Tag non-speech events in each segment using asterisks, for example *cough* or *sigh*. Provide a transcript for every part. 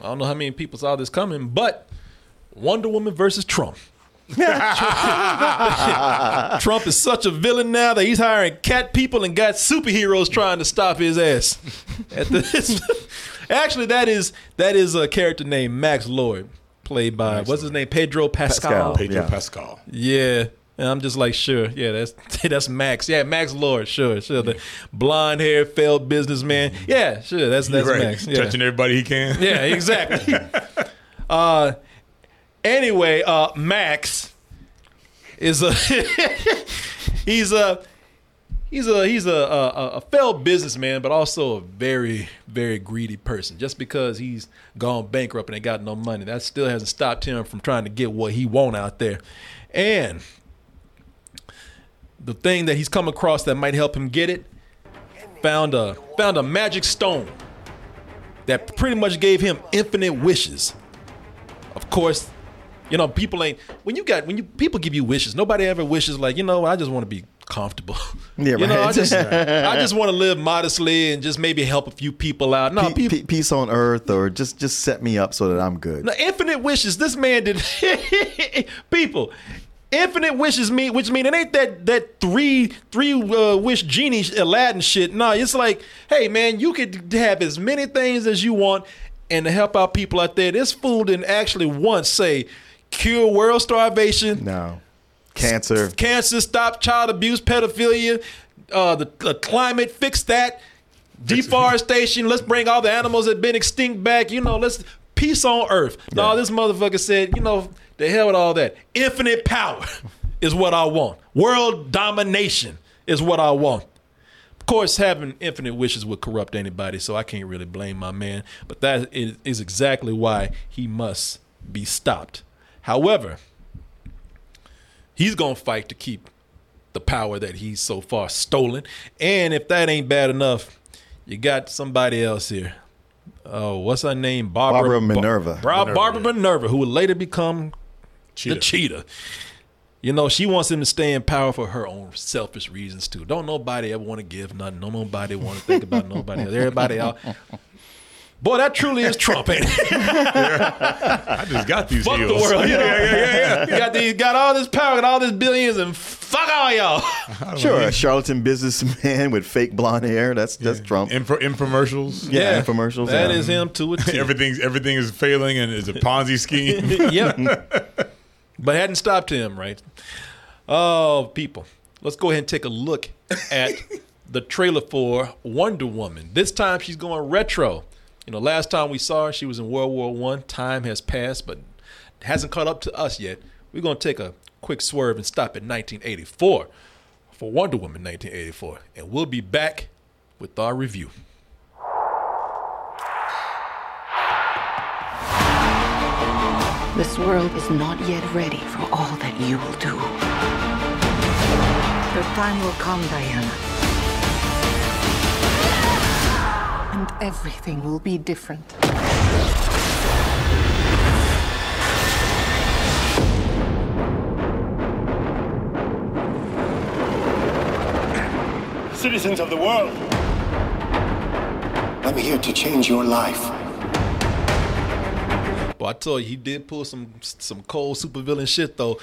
I don't know how many people saw this coming, but Wonder Woman versus Trump. *laughs* Trump is such a villain now that he's hiring cat people and got superheroes trying to stop his ass. At this, *laughs* actually, that is that is a character named Max Lord, played by what's his name, Pedro Pascal. Pascal. Pedro Yeah. Pascal. Yeah. And I'm just like, sure, yeah, that's *laughs* that's Max. Yeah, Max Lord, sure, sure. The blonde hair, failed businessman. Yeah, sure, that's that's right. Max. Yeah. Touching everybody he can. *laughs* Yeah, exactly. *laughs* uh, anyway, uh, Max is a he's a he's a he's a, a a failed businessman, but also a very very greedy person. Just because he's gone bankrupt and ain't got no money, that still hasn't stopped him from trying to get what he want out there. And the thing that he's come across that might help him get it found a found a magic stone that pretty much gave him infinite wishes. Of course, you know, people ain't when you got when you people give you wishes, nobody ever wishes like, you know, I just want to be comfortable. *laughs* Yeah, you know, I just I just want to *laughs* live modestly and just maybe help a few people out. No, Pe- pe- peace on earth, or just just set me up so that I'm good. no, infinite wishes. This man did *laughs* people. Infinite wishes mean, which mean it ain't that that three three uh, wish genie Aladdin shit. No, it's like, hey man, you could have as many things as you want, and to help out people out there. This fool didn't actually once say cure world starvation, No, cancer. cancer, stop child abuse, pedophilia, uh, the, the climate, fix that, deforestation. let's bring all the animals that been extinct back. You know, let's peace on earth. No, this motherfucker said, you know, the hell with all that. Infinite power *laughs* is what I want. World domination is what I want. Of course, having infinite wishes would corrupt anybody, so I can't really blame my man. But that is, is exactly why he must be stopped. However, he's gonna fight to keep the power that he's so far stolen. And if that ain't bad enough, you got somebody else here. Oh, what's her name? Barbara, Barbara Minerva. Bra- Minerva, Barbara. Minerva, who would later become Cheetah. the cheetah. You know, she wants him to stay in power for her own selfish reasons too. Don't nobody ever want to give nothing. Don't nobody want to think about *laughs* nobody else. Everybody out. Boy, that truly is Trump, ain't it? *laughs* I just got these Fuck the world. You know? yeah, yeah, yeah, yeah. *laughs* You got these, got all this power, got all this billions, and fuck all y'all. Sure, a charlatan businessman with fake blonde hair. That's that's Trump. Info- infomercials. Yeah, infomercials, That yeah. is him too. a T. Everything's everything is failing and it's a Ponzi scheme. yep. But hadn't stopped him, right? Oh, people. Let's go ahead and take a look at *laughs* the trailer for Wonder Woman. This time she's going retro. You know, last time we saw her, she was in World War One. Time has passed, but hasn't caught up to us yet. We're gonna take a quick swerve and stop at 1984 for Wonder Woman 1984, and we'll be back with our review. This world is not yet ready for all that you will do. Your time will come, Diana. And everything will be different. Citizens of the world, I'm here to change your life. But I told you he did pull some some cold supervillain shit though.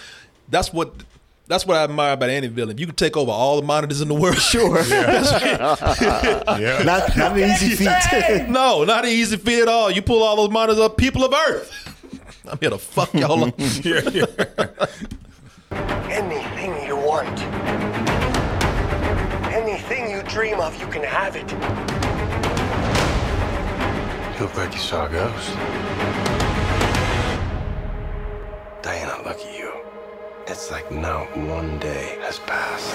That's what that's what I admire about any villain. You can take over all the monitors in the world, *laughs* sure. *laughs* *laughs* yeah. Not not an easy feat. no, not an easy feat at all. You pull all those monitors up, people of Earth. I'm here to fuck y'all up. yeah, yeah. Anything you want. Anything you dream of, you can have it. You look like you saw a ghost. Diana, look at you. It's like not one day has passed.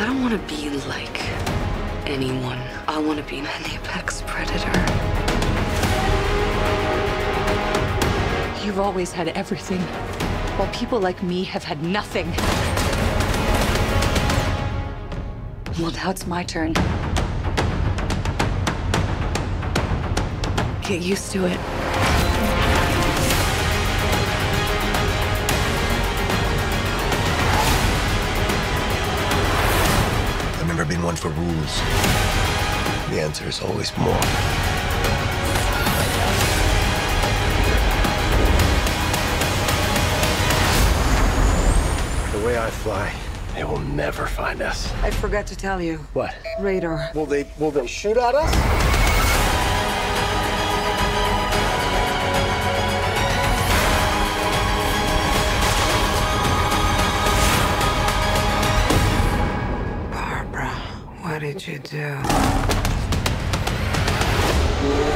I don't want to be like anyone. I want to be an apex predator. You've always had everything, while people like me have had nothing. Well, now it's my turn. Get used to it. been one for rules. The answer is always more. The way I fly, they will never find us. I forgot to tell you. What? Radar. Will they will they shoot at us? What you do?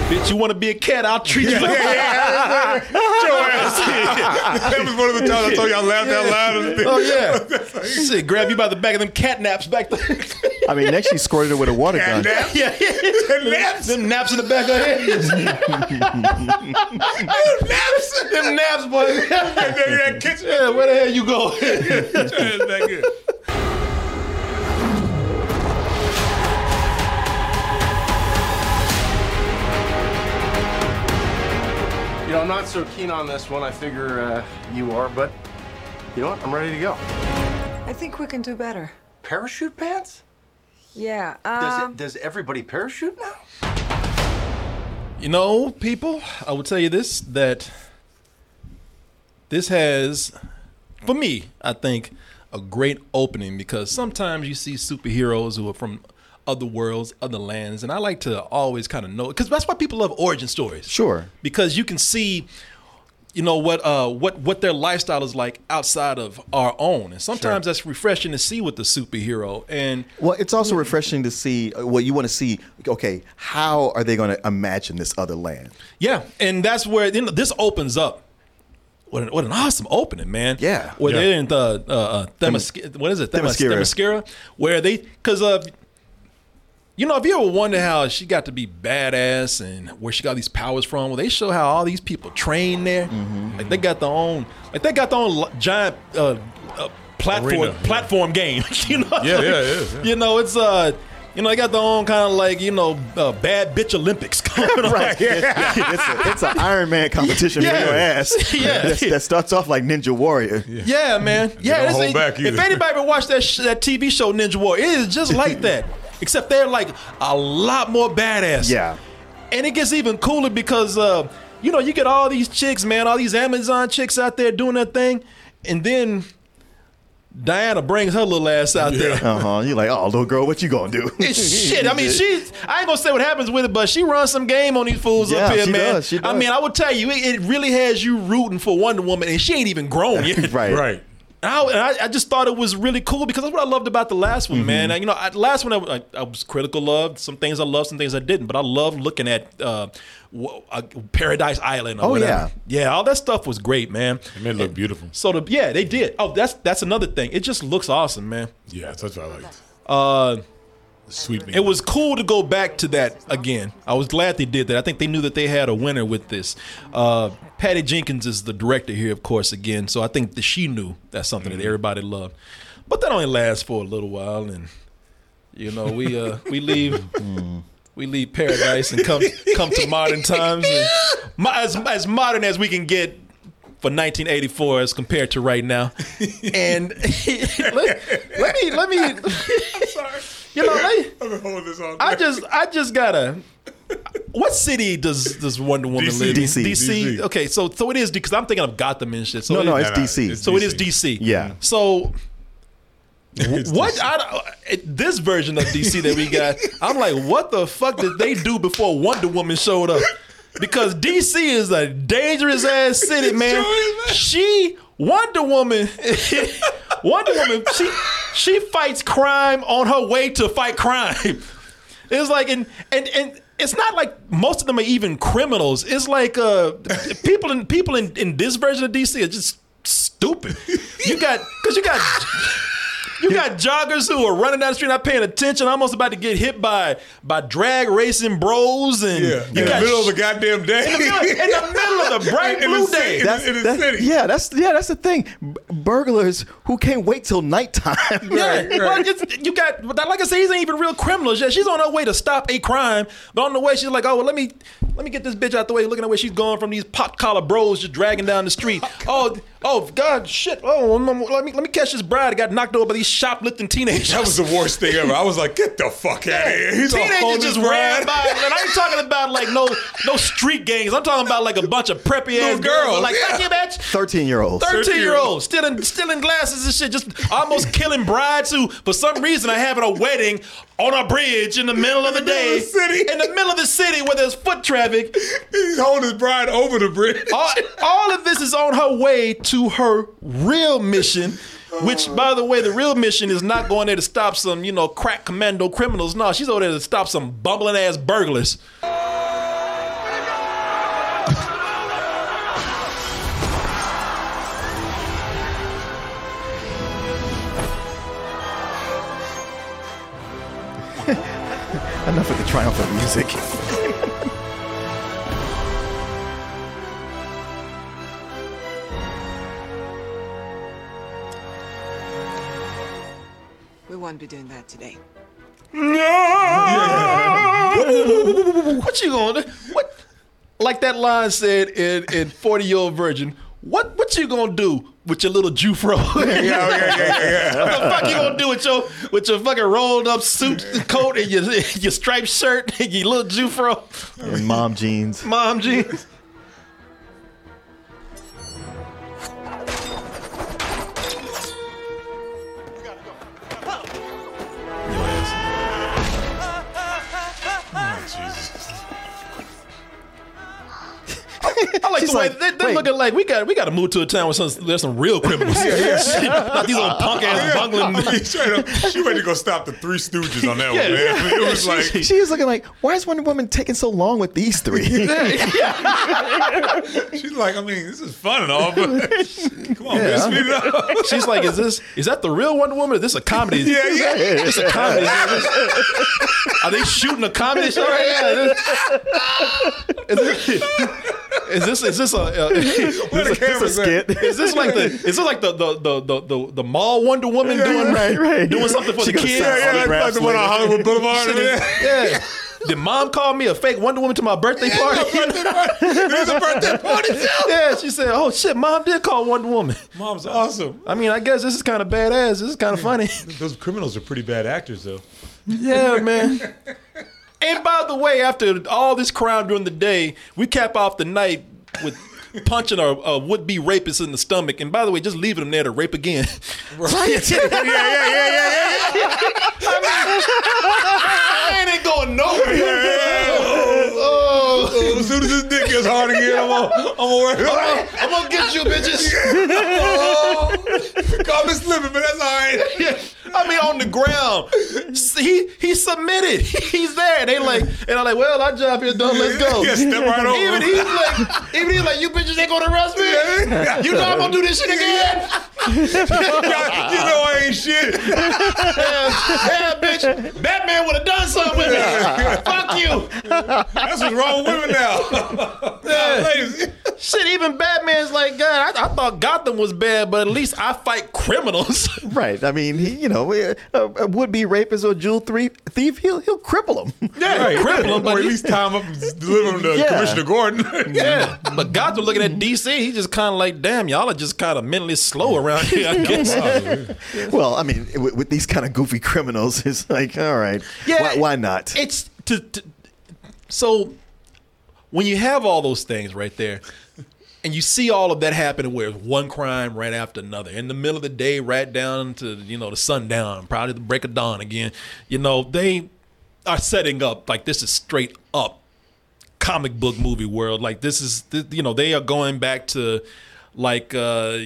Bitch, you want to be a cat? I'll treat you like a cat. That was one of the times I told you I laughed out loud. Oh yeah. Shit, grab you by the back of them cat naps back there. I mean, next she squirted her with a water gun. Naps? yeah, yeah. Naps? Them naps in the back of her head. Naps? them naps, boy. that kitchen. yeah, where the hell you go? You know, I'm not so keen on this one. I figure uh, you are, but you know what? I'm ready to go. I think we can do better. Parachute pants? Yeah. Does, Um, it, does everybody parachute now? You know, people, I will tell you this that this has, for me, I think, a great opening because sometimes you see superheroes who are from other worlds, other lands, and I like to always kind of know because that's why people love origin stories. Sure. because you can see you know what uh what what their lifestyle is like outside of our own and sometimes that's refreshing to see with the superhero and Well, it's also refreshing to see uh, what you want to see. Okay, how are they going to imagine this other land? yeah and that's where you know, this opens up what an, what an awesome opening, man! Yeah. where Yeah. they're in the uh, uh, Themis- what is it, Themis- Themyscira. Themyscira, where they because uh, you know, if you ever wonder how she got to be badass and where she got these powers from, well, they show how all these people train there. Mm-hmm. Like they got their own, like they got their own giant uh, uh, platform Arena, yeah. platform game. *laughs* you know, Yeah, yeah, it is, yeah. You know, it's uh. You know, they got their own kind of like, you know, uh, bad bitch Olympics *laughs* going on. Right. *laughs* it's a, it's an Iron Man competition Yeah. for your ass. Yeah. That's- that starts off like Ninja Warrior. Yeah, man. Yeah, don't it's- hold back if anybody ever watched that sh- that TV show Ninja Warrior, it is just like that. Except they're like a lot more badass. Yeah. And it gets even cooler because uh, you know, you get all these chicks, man, all these Amazon chicks out there doing their thing, and then Diana brings her little ass out there. Uh huh. You're like, oh, little girl, what you gonna do? It's shit. I mean, *laughs* she's. I ain't gonna say what happens with it, but she runs some game on these fools Yeah, up here, she man. does, she does. I mean, I would tell you, it, it really has you rooting for Wonder Woman, and she ain't even grown yet. *laughs* right. Right. And I, and I, I just thought it was really cool because that's what I loved about the last one, man. And, you know, I, last one I, I, I was critical of. Some things I loved, some things I didn't. But I loved looking at uh, w- uh, Paradise Island. Or Oh, whatever. yeah. yeah, all that stuff was great, man. It made it look beautiful. So the yeah, they did. Oh, that's that's another thing. It just looks awesome, man. Yeah, that's what I liked. Uh, sweet it was cool to go back to that again. I was glad they did that. I think they knew that they had a winner with this. Uh, Patty Jenkins is the director here, of course, again. So I think that she knew that's something that everybody loved. But that only lasts for a little while, and you know we uh, we *laughs* leave we leave paradise and come come to modern times, *laughs* as as modern as we can get. For 1984 as compared to right now, and *laughs* let, let me let me. I'm sorry. You know, let, *laughs* I've been holding this on. I just I just gotta. What city does does Wonder Woman DC. live in? DC. DC. DC. Okay, so so it is because I'm thinking of Gotham and shit. So No, it no, it's DC. it's so it is DC. DC. Yeah. So It's what? I, this version of DC that we got, I'm like, what the fuck did they do before Wonder Woman showed up? Because DC is a dangerous ass city, man. She Wonder Woman, *laughs* Wonder Woman, she she fights crime on her way to fight crime. *laughs* It's like and and and it's not like most of them are even criminals. It's like uh people in people in, in this version of DC are just stupid. You got because you got you got joggers who are running down the street not paying attention, almost about to get hit by by drag racing bros, and yeah. you In the got middle of sh- the goddamn day. in the middle, in the middle of the *laughs* bright In the blue city. day. In That's, the that- city. yeah, that's yeah, that's the thing. Burglars who can't wait till nighttime. Yeah, well, you got but like I said, these ain't even real criminals. Yeah, she's on her way to stop a crime, but on the way she's like, "Oh, well, let me let me get this bitch out the way." Looking at where she's going from these pot collar bros just dragging down the street. *laughs* oh, oh oh, God, shit! Oh, let me let me catch this bride that got knocked over by these shoplifting teenagers. That was the worst thing ever. I was like, get the fuck out of here. He's Teenagers on just this ran ride. by, and I ain't talking talking about like no no street gangs. I'm talking about like a bunch of preppy ass girls. girls, Like, yeah. fuck you, bitch. Thirteen year olds. 13 year olds stealing stealing glasses and shit, just almost killing brides who, for some reason, are having a wedding on a bridge in the middle of the day, of the city. in the middle of the city where there's foot traffic. He's holding his bride over the bridge. All, all of this is on her way to her real mission. Which, oh, by the way, the real mission is not going there to stop some, you know, crack commando criminals. No, she's over there to stop some bumbling ass burglars. Triumphant music. We won't be doing that today. No! *laughs* What you gonna do? What? Like that line said in in Forty Year Old Virgin. What what you gonna do with your little Jufro? *laughs* *laughs* yeah, yeah, yeah, yeah. what the fuck you gonna do with your with your fucking rolled up suit coat and your *laughs* your striped shirt and your little Jufro and mom jeans. mom jeans? I like She's the way like, they, they're wait. looking like we got we got to move to a town where some, there's some real criminals. *laughs* Not these little punk ass bungling. *laughs* Up, she *laughs* ready to go stop the Three Stooges on that Yeah. one, man. I it was like, She is looking like, why is Wonder Woman taking so long with these three? she's like, I mean, this is fun and all, but come on, man, speed it up. She's like, is this is that the real Wonder Woman? Or is this a comedy? Yeah, yeah. It's a comedy. Are they shooting a comedy show right now? Is this, is this is this a uh, *laughs* Where the cameras at? is this like the is this like the the the the, the, the mall Wonder Woman doing right, right. doing something for She the gonna kids? sign *laughs* Yeah, yeah, autographs like the one on. Hollywood Boulevard. Shit is- yeah. Did mom call me a fake Wonder Woman to my birthday party? There's *laughs* a birthday party too. yeah, she said, "Oh shit, mom did call Wonder Woman." Mom's awesome. I mean, I guess this is kind of badass. This is kind of funny. Those criminals are pretty bad actors, though. Yeah, man. And by the way, after all this crime during the day, we cap off the night with *laughs* punching a, a would-be rapist in the stomach. And by the way, just leaving him there to rape again. *laughs* yeah, yeah, yeah, yeah, yeah. Man ain't going nowhere. Oh, oh, as soon as his dick gets hard again, I'm gonna, I'm gonna. I'm gonna get you, bitches. Oh, call me slipping, but that's all right. *laughs* I mean, on the ground, he he submitted. *laughs* He's there. They like, and I'm like, well, our job here done. Let's go. Yeah, step right over. Even he's like, even he's like, you bitches ain't gonna arrest me. You know I'm gonna do this shit again. *laughs* you know I ain't shit. yeah, bitch. Batman would have done something with me. Fuck you. That's what's wrong with women now. Ladies. Shit, even Batman's like, God, I, I thought Gotham was bad, but at least I fight criminals. *laughs* right. I mean, he, you know, a, a would-be rapist or jewel thief, thief he'll he'll cripple him. yeah, Right. cripple him, or at least tie him up and deliver him to *laughs* Yeah. Commissioner Gordon. *laughs* Mm-hmm. yeah. But God's looking at DC, he just kind of like, damn, y'all are just kind of mentally slow around here. I guess. Oh, well, I mean, with, with these kind of goofy criminals, it's like, all right, Yeah. why, why not? It's to, to so when you have all those things right there, and you see all of that happening where one crime right after another in the middle of the day, right down to you know the sundown, probably the break of dawn again. You know they are setting up like this is straight up comic book movie world. Like this is you know they are going back to like uh,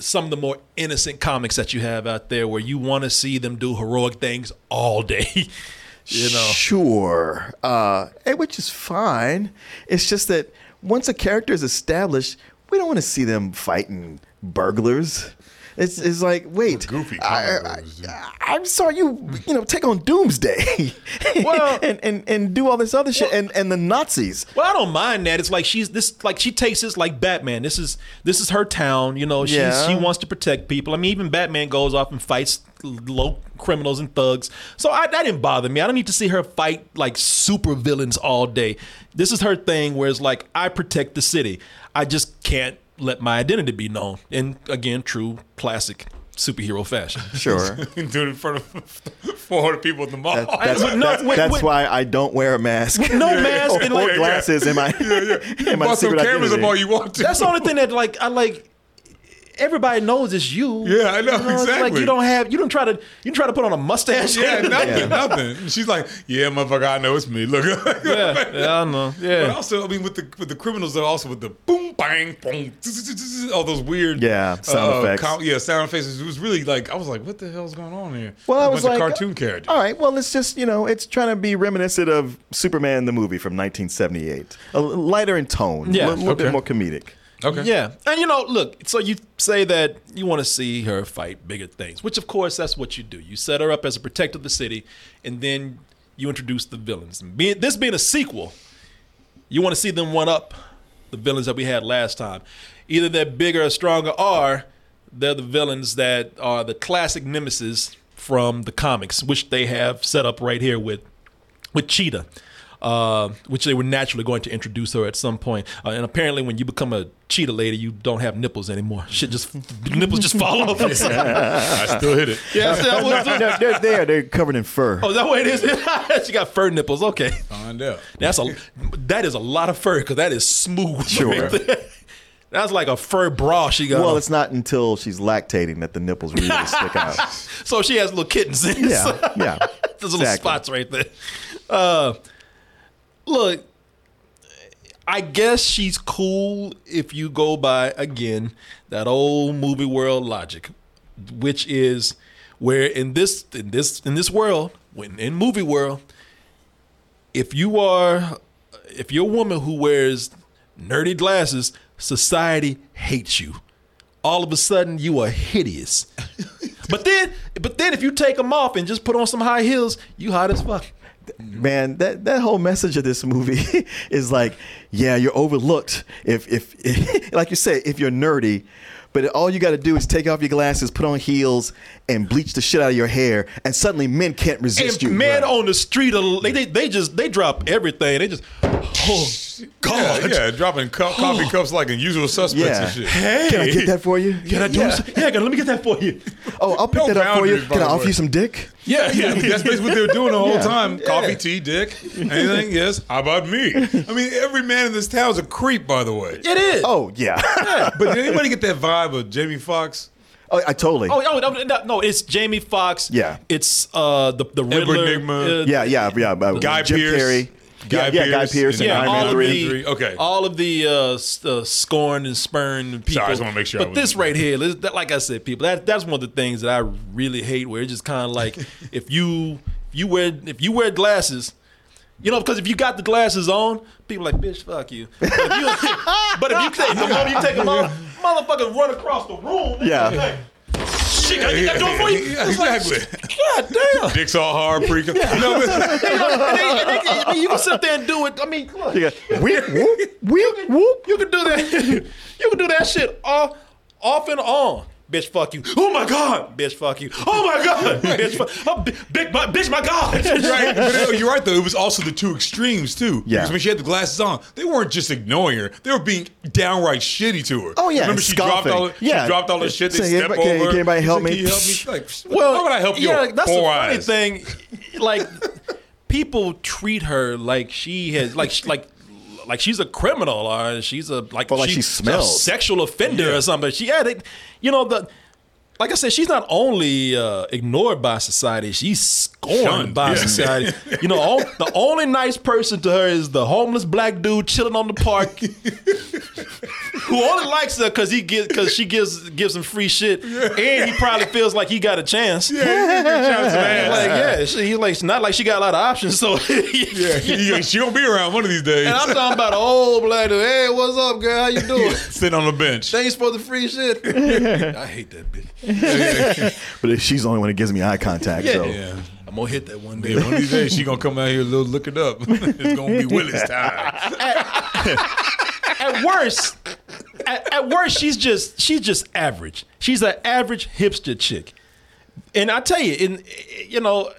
some of the more innocent comics that you have out there where you want to see them do heroic things all day. *laughs* you know. Sure, uh, which is fine. It's just that once a character is established, we don't want to see them fighting burglars. It's, it's like, wait, Goofy I, comic books. I, I saw you, you know, take on Doomsday, *laughs* Well- and, and and do all this other shit, and and the Nazis. Well, I don't mind that. It's like she's this, like she takes this like Batman. This is this is her town. You know, she's, Yeah. she wants to protect people. I mean, even Batman goes off and fights low criminals and thugs. So I, that didn't bother me. I don't need to see her fight like super villains all day. This is her thing, where it's like I protect the city. I just can't let my identity be known. And again, true classic superhero fashion. *laughs* Sure. *laughs* Do it in front of *laughs* 400 people at the mall. That- that's no, that's, wait, that's wait. why I don't wear a mask. No mask or, and or like- glasses in my in my Bust some secret cameras up identity. all you want to. That's the only thing that like I like. Everybody knows it's you. Yeah, I know, it's Like exactly. you don't have you don't try to you try to put on a mustache. Yeah, *laughs* nothing, Yeah. nothing. She's like, yeah, motherfucker, I know it's me. Look. *laughs* yeah, yeah, I know. But Yeah, also, I mean, with the with the criminals, though, also with the boom, bang, boom, all those weird, Yeah, uh, sound uh, effects. yeah, sound effects. It was really like I was like, what the hell's going on here? Well, I A was like, cartoon uh, characters. All right, well, it's just you know, it's trying to be reminiscent of Superman the movie from 1978, a l- lighter in tone, Yeah, a little okay. bit more comedic. Okay. yeah. And you know, look. So you say that you want to see her fight bigger things, which of course that's what you do. You set her up as a protector of the city, and then you introduce the villains. And being this being a sequel, you want to see them one up the villains that we had last time. Either they're bigger or stronger, or they're the villains that are the classic nemesis from the comics, which they have set up right here with with Cheetah, uh, which they were naturally going to introduce her at some point. Uh, and apparently, when you become a Cheetah lady, you don't have nipples anymore. Shit just nipples just fall off. *laughs* I still hit it. is that what- they're, they're there. They're covered in fur. Oh, that way it is? *laughs* she got fur nipples. Okay, Find out. that's a that is a lot of fur because that is smooth. *laughs* Sure. right. That's like a fur bra she got. Well, on. it's not until she's lactating that the nipples really stick out. so she has little kittens. In Yeah, yeah. There's little Exactly. spots right there. Uh, look, I guess she's cool if you go by again that old movie world logic, which is where in this in this in this world, when in movie world, if you are if you're a woman who wears nerdy glasses, society hates you. All of a sudden, you are hideous. *laughs* but then, but then, if you take them off and just put on some high heels, you hot as fuck. Man, that, that whole message of this movie *laughs* is like, yeah, you're overlooked if if *laughs* like you say, if you're nerdy, but all you got to do is take off your glasses, put on heels, and bleach the shit out of your hair, and suddenly men can't resist And you. men on the street, they, they they just they drop everything. They just, oh Yeah, God, yeah, dropping cu- oh. coffee cups like unusual suspects Yeah. and shit. hey, Can I get that for you? Can I do yeah. this? Yeah, let me get that for you. Oh, I'll pick No that up for you. Can I offer you some dick? Yeah, yeah, *laughs* that's basically what they were doing the whole Yeah. time. Coffee, tea, dick, anything? *laughs* Yes. How about me? I mean, every man in this town is a creep, by the way. It is. Oh yeah. yeah. *laughs* But did anybody get that vibe of Jamie Foxx? oh, I totally. Oh, oh no, no, no, it's Jamie Foxx. Yeah. It's uh the the Riddler. Enigma. uh, yeah, yeah, yeah. uh, Guy Jim Pearce. Carrey. Guy yeah, yeah, Guy Pearce Pearce and and Yeah, Iron all Man three. the Okay. all of the uh, uh, scorned and spurned people. Sorry, I just wanna make sure But this right here, that, like I said, people, that that's one of the things that I really hate. Where it's just kind of like *laughs* if you if you wear if you wear glasses. You know, because if you got the glasses on, people are like, bitch, fuck you. But if you, *laughs* but if you take, the moment you take them off, motherfuckers run across the room. Yeah. Shit, can I get that door for you? Yeah, It's like, exactly. God damn. Dick's all hard, pre. You know, And they- I mean, you can sit there and do it. I mean, look. Yeah. *laughs* Whoop, whoop, whoop, whoop. You can do that. *laughs* You can do that shit off, off and on. Bitch, fuck you. Oh my god, bitch, fuck you. Oh my god, *laughs* bitch, fuck. Oh, bi- big, my, bitch, my god. *laughs* right, but it- you're right though. It was also the two extremes too. Yeah. Because when she had the glasses on, they weren't just ignoring her; they were being downright shitty to her. Oh, yeah, remember she dropped scoffing. all. Yeah. She dropped all the shit. They step "Can- can anybody help like, me?" You help me? Like, Well, how would I help you? Yeah, that's the funny eyes. thing. Like, people treat her like she has, like, like. Like she's a criminal, or she's a like, like she she's smells. a sexual offender Yeah. or something. She had it, you know. The like I said, she's not only uh, ignored by society; she's scorned Shunned, by yeah. society. *laughs* You know, all, the only nice person to her is the homeless black dude chilling on the park, *laughs* who only likes her because he gives because she gives gives him free shit, and he probably feels like he got a chance. Yeah, Like yeah, she, he's like it's not like she got a lot of options. So *laughs* yeah, yeah, she gonna be around one of these days. And I'm talking about an old black dude. Hey, what's up, girl? How you doing? *laughs* Sitting on the bench. Thanks for the free shit. *laughs* I hate that bitch. But if she's the only one that gives me eye contact, so Yeah. I'm gonna hit that one day. Yeah, one of these days she gonna come out here a little look it up. it's gonna be Willis time. At worst, at, at worst, she's just she's just average. She's an average hipster chick, and I tell you, in you know,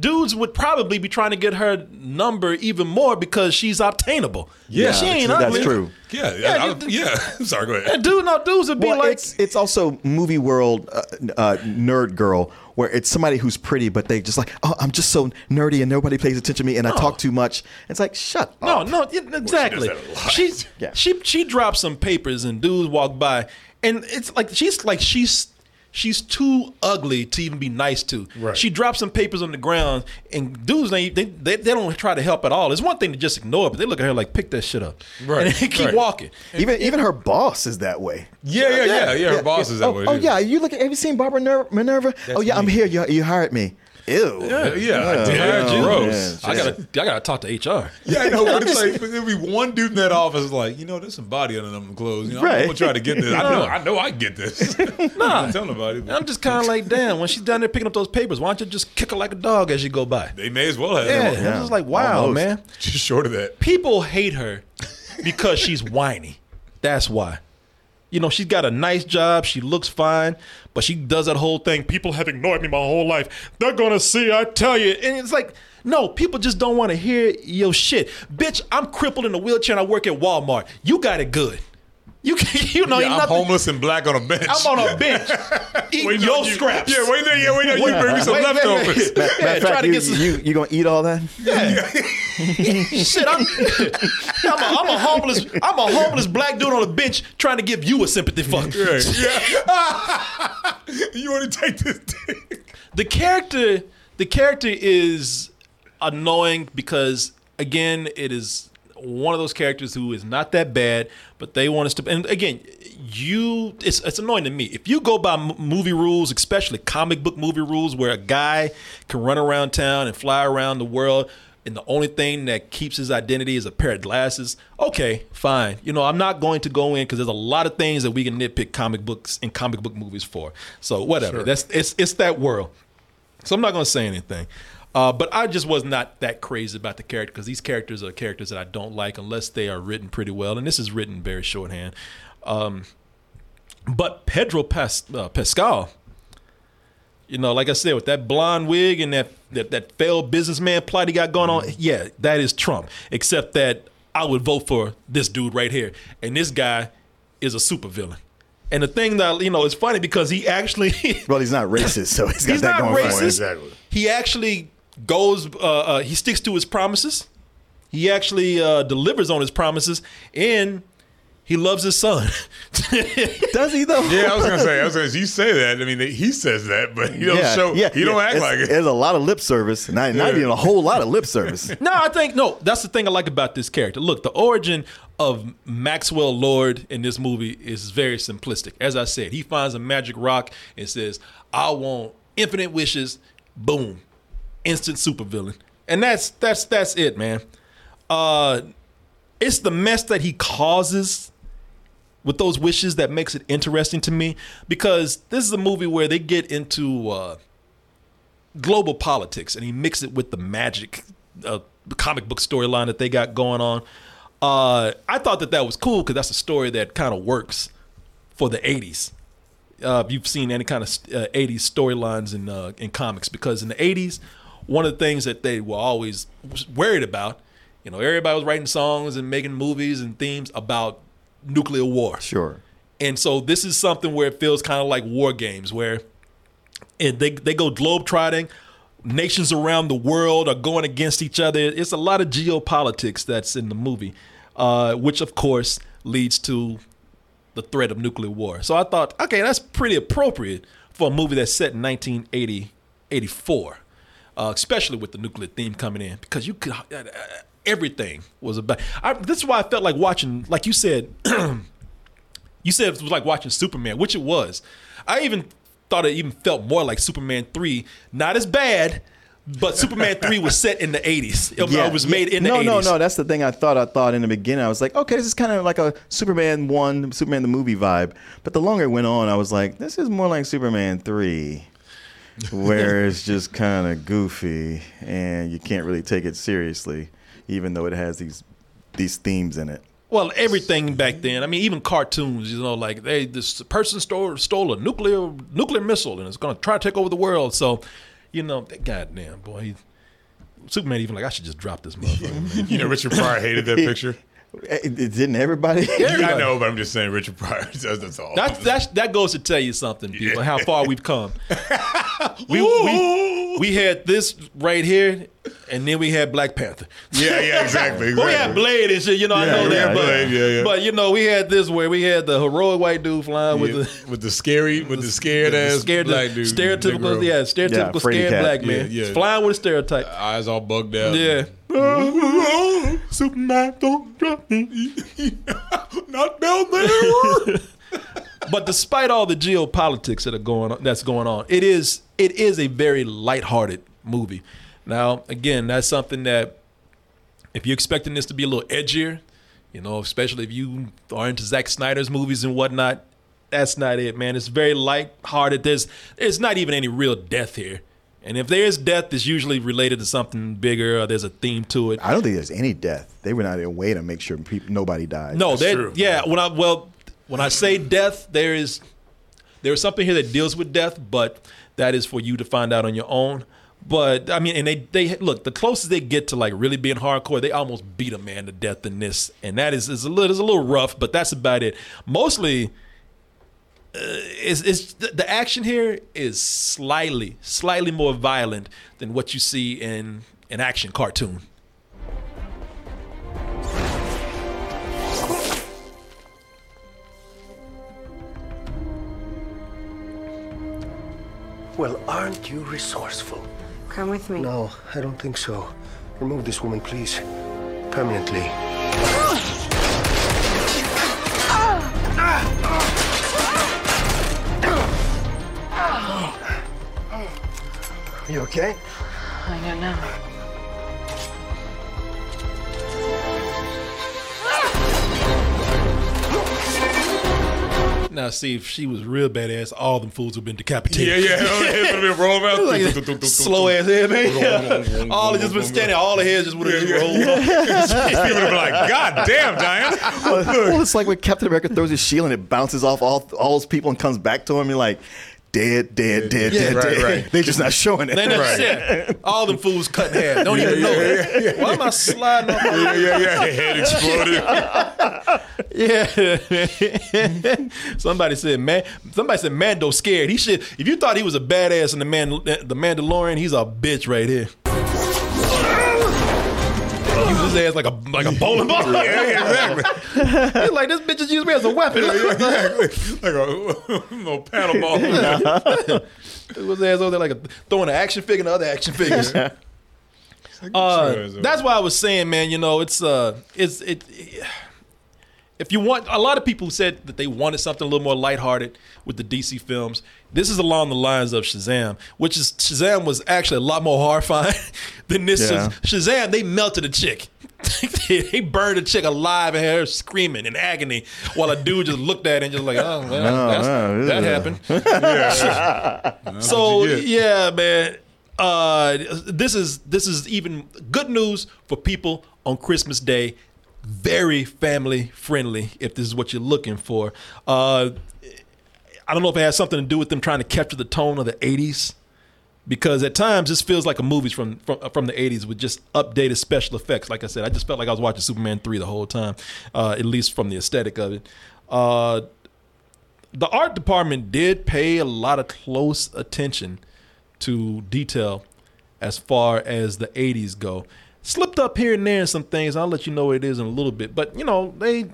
dudes would probably be trying to get her number even more because she's obtainable. Yeah, she ain't That's ugly. true. Yeah, Yeah, yeah, I- yeah. *laughs* Sorry, go ahead. And dude, no dudes would be Well, like, it's it's also movie world uh, uh, nerd girl where it's somebody who's pretty, but they just like, oh, I'm just so nerdy and nobody pays attention to me, and I talk too much. It's like, shut No, up. no, yeah, exactly. that a lot. She Yeah. she she dropped some papers and dudes walk by, and it's like she's like she's she's too ugly to even be nice to. Right. She drops some papers on the ground, and dudes they they, they they don't try to help at all. It's one thing to just ignore it, but they look at her like pick that shit up, Right, And they keep right. walking. Even even her boss is that way. Yeah, yeah, yeah, yeah. Her boss is that oh, way. oh yeah, you look at. Have you seen Barbara Ner- Minerva? oh yeah, I'm here. You, you hired me. Ew. Yeah, yeah, I did. Yeah, Oh, Gross. yeah. I gotta I gotta talk to HR. Yeah, I know. But it's like *laughs* there'll be one dude in that office like, you know, there's some body under them clothes. You know, I'm gonna try to get this. I know, I know, I can get this. *laughs* nah, don't tell nobody. And I'm just kind of like, damn. When she's down there picking up those papers, why don't you just kick her like a dog as you go by? They may as well have. Yeah, them. I'm just like, wow, Almost. man. *laughs* Just short of that. people hate her because she's whiny. That's why. You know, she's got a nice job. She looks fine, but she does that whole thing. People have ignored me my whole life. They're gonna see. I tell you, and it's like, no, people just don't want to hear your shit, bitch. I'm crippled in a wheelchair and I work at Walmart. You got it good. You can, *laughs* you know, Yeah, I'm nothing- homeless and black on a bench. I'm on a bench *laughs* eating Waiting your you. scraps. Yeah, wait there. Yeah, wait there. You bring me some Wait, wait, wait. leftovers. Yeah, *laughs* Matter try fact, to you, get some. you you gonna eat all that? Yeah. Shit, I'm, I'm, a, I'm a homeless, I'm a homeless black dude on a bench trying to give you a sympathy fuck. Right. Yeah. you want to take this dick? The character, the character is annoying because again, it is one of those characters who is not that bad, but they want us to. And again, you, it's it's annoying to me if you go by m- movie rules, especially comic book movie rules, where a guy can run around town and fly around the world. And the only thing that keeps his identity is a pair of glasses. Okay, fine. You know, I'm not going to go in because there's a lot of things that we can nitpick comic books and comic book movies for. So whatever. Sure. That's it's it's that world. So I'm not going to say anything. Uh, but I just was not that crazy about the character because these characters are characters that I don't like unless they are written pretty well. And this is written very shorthand. Um, but Pedro Pas- uh, Pascal, you know, like I said, with that blonde wig and that, that that failed businessman plot he got going on, yeah, that is Trump. Except that I would vote for this dude right here, and this guy is a supervillain. And the thing that you know is funny because he actually Well, he's not *laughs* racist, so he's got he's that not going racist. for him. Exactly. He actually goes. Uh, uh, he sticks to his promises. He actually uh, delivers on his promises, and he loves his son. *laughs* Does he though? Yeah, I was gonna say. I was gonna. *laughs* Say, you say that. I mean, he says that, but he don't show. he don't act It's- like it. There's a lot of lip service, not, not even a whole lot of lip service. *laughs* no, I think no. That's the thing I like about this character. Look, the origin of Maxwell Lord in this movie is very simplistic. As I said, he finds a magic rock and says, "I want infinite wishes." Boom, instant supervillain, and that's that's that's it, man. Uh, it's the mess that he causes with those wishes that makes it interesting to me because this is a movie where they get into uh, global politics and he mixed it with the magic uh, comic book storyline that they got going on. Uh, I thought that that was cool because that's a story that kind of works for the 80s. Uh, if you've seen any kind of uh, 80s storylines in uh, in comics, because in the 80s, one of the things that they were always worried about, you know, everybody was writing songs and making movies and themes about nuclear war. Sure. And so this is something where it feels kind of like war games, where and they they go globetrotting. Nations around the world are going against each other. It's a lot of geopolitics that's in the movie, uh, which of course leads to the threat of nuclear war. So I thought, okay, that's pretty appropriate for a movie that's set in 1980, 84, uh, especially with the nuclear theme coming in, because you could uh, everything was about. I, this is why I felt like watching, like you said, *clears throat* you said it was like watching Superman, which it was. I even thought it even felt more like Superman 3. Not as bad, but Superman 3 was set in the 80s. It, it was made in the no, 80s. No, no, That's the thing I thought. I thought in the beginning, I was like, okay, this is kind of like a Superman one, Superman the movie vibe. But the longer it went on, I was like, this is more like Superman three, where *laughs* it's just kind of goofy and you can't really take it seriously, even though it has these these themes in it. Well, everything back then. I mean, even cartoons. You know, like they this person stole stole a nuclear nuclear missile and it's going to try to take over the world. So, You know, that goddamn boy. Superman even like I should just drop this motherfucker. You know, Richard Pryor hated that *laughs* picture. Eh, Didn't everybody? *laughs* I know, but I'm just saying Richard Pryor. *laughs* That's, that's all. That's, that's, that goes to tell you something, people, how far we've come. *laughs* we, we, we had this right here, and then we had Black Panther. yeah, yeah, exactly. But we had. Blade and shit, you know, I know yeah, that. But, Blade, yeah, yeah. but, you know, we had this where we had the heroic white dude flying with the. with the scary, with the scared the ass scared, black dude, stereotypical, yeah, stereotypical Yeah, scared Cat. black man, Yeah, yeah. flying with a stereotype. eyes all bugged out. Yeah, Superman, don't drop me. not down there. but despite all the geopolitics that are going on, that's going on, it is it is a very lighthearted movie. Now, again, that's something that if you're expecting this to be a little edgier, you know, especially if you are into Zack Snyder's movies and whatnot, that's not it, man. It's very lighthearted. There's there's not even any real death here. And if there is death, it's usually related to something bigger or there's a theme to it. I don't think there's any death. They were not in a way to make sure people, nobody died. No, that true. yeah. When I well, when I say death, there is there is something here that deals with death, but that is for you to find out on your own. But I mean, and they they look the closest they get to like really being hardcore, they almost beat a man to death in this, and that is is a little is a little rough, but that's about it. Mostly. Uh, is is the, the action here is slightly slightly more violent than what you see in an action cartoon. Well, aren't you resourceful? Come with me. No, I don't think so. Remove this woman, please. Permanently. *gasps* Ah! Ah! Ah! You okay? I don't know. Now, see if she was real badass, all them fools would have been decapitated. yeah, yeah. *laughs* Heads would have been rolled out. like slow ass head, man. all it just been standing, all the heads just would have just rolled off. People would have been like, God damn, Diane. well, it's like when Captain America throws his shield and it bounces off all all those people and comes back to him. You're like, dead, dead, dead, Yeah, dead, right, dead. right. They're just not showing it. They never Right. said all them fools cut in half. Don't even know it. Why am I sliding off? yeah, yeah, yeah. *laughs* Head exploded. Yeah. *laughs* somebody said, man. Somebody said Mando scared. He should. If you thought he was a badass in the man, the Mandalorian, he's a bitch right here. He used his ass like a like a bowling ball. yeah, *laughs* yeah, exactly. *laughs* He's like this bitch just used me as a weapon. Yeah, exactly. Like a *laughs* little paddle ball. His ass over there like a, throwing an action figure and other action figures. Uh, Sure, sure. that's why I was saying, man. You know, it's uh, it's it. If you want, a lot of people said that they wanted something a little more lighthearted with the DC films. This is along the lines of Shazam, which is Shazam was actually a lot more horrifying *laughs* than this. Yeah. Shazam, they melted a chick. *laughs* they burned a chick alive and had her screaming in agony while a dude just looked at it and just like, oh, well, that's, oh, that yeah. happened. *laughs* So what you get. yeah, man. Uh, this is this is even good news for people on Christmas Day. Very family friendly. If this is what you're looking for, uh, I don't know if it has something to do with them trying to capture the tone of the '80s, because at times this feels like a movie from from, from the '80s with just updated special effects. Like I said, I just felt like I was watching Superman three the whole time, uh, at least from the aesthetic of it. Uh, the art department did pay a lot of close attention to detail as far as the 80s go. Slipped up here and there in some things. I'll let you know what it is in a little bit. But, you know, they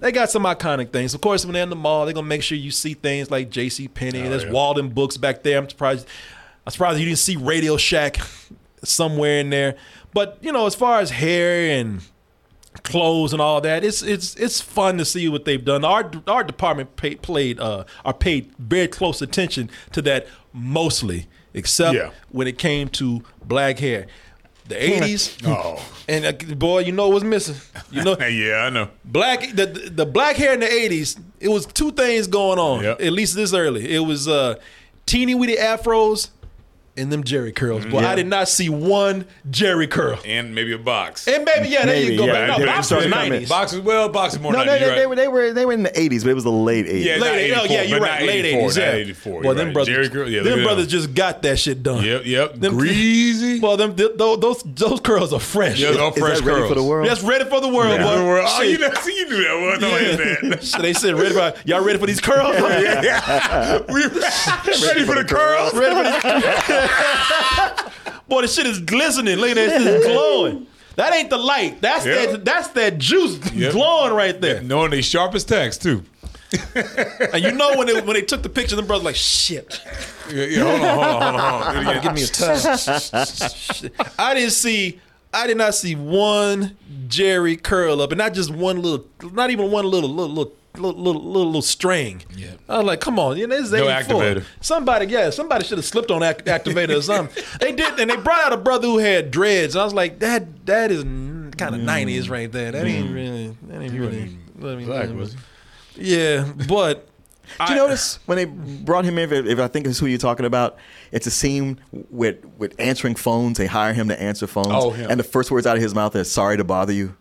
they got some iconic things. Of course, when they're in the mall, they're going to make sure you see things like J.C. Penney. There's yeah. Waldenbooks back there. I'm surprised I'm surprised you didn't see Radio Shack somewhere in there. But, you know, as far as hair and clothes and all that. It's it's it's fun to see what they've done. Our our department pay, played uh are paid very close attention to that mostly, except Yeah. when it came to black hair. The eighties, *laughs* Oh. and uh, boy, you know what's missing. You know, *laughs* yeah, I know. black the the black hair in the eighties. It was two things going on. Yep. At least this early, it was uh teeny weeny afros and them Jheri curls. Mm-hmm. Boy, Yeah. I did not see one Jheri curl. and maybe a box. And maybe, yeah, there Maybe, you go. yeah. But no, box was started coming. 90s. Boxes, well, boxes more No, than they, they, you're they were they were they were in the '80s, but it was the late '80s. Yeah, Late, oh, yeah, you're right. Late 80s, not yeah. 84, Well, you're them right. brothers, Jheri Curl, yeah, them brothers just got that shit done. Yep, yep. Them- Greasy. Well, them th- those those, those curls are fresh. Yeah, all Is fresh that ready for the world? That's ready for the world, Yeah. boy. Oh, you know, see, you knew that one. No, yeah. So *laughs* they said, ready for, y'all ready for these curls? *laughs* yeah. *laughs* We ready for the curls. ready for these *laughs* Boy, the shit is glistening. Look at that shit is glowing. That ain't the light. That's Yep. that that's that juice Yep. glowing right there. Knowing they sharp as tacks too. *laughs* And you know when they when they took the picture, them brothers like shit. Yeah, yeah. Hold on, hold on, hold on, hold on. Do. Give me a towel. *laughs* I didn't see. I did not see one Jheri curl up, and not just one little, not even one little little little little little, little, little string. Yeah. I was like, come on, you know, this is No 84. activator. Somebody, yeah, somebody should have slipped on act- activator or something. *laughs* they did, and they brought out a brother who had dreads. And I was like, that that is kind of mm. nineties right there. That ain't mm. really, that ain't really. I mean, Black, was yeah, but *laughs* Do you notice when they brought him in? If, if I think this is who you're talking about, it's a scene with with answering phones. They hire him to answer phones, Oh, him. and the first words out of his mouth is "Sorry to bother you."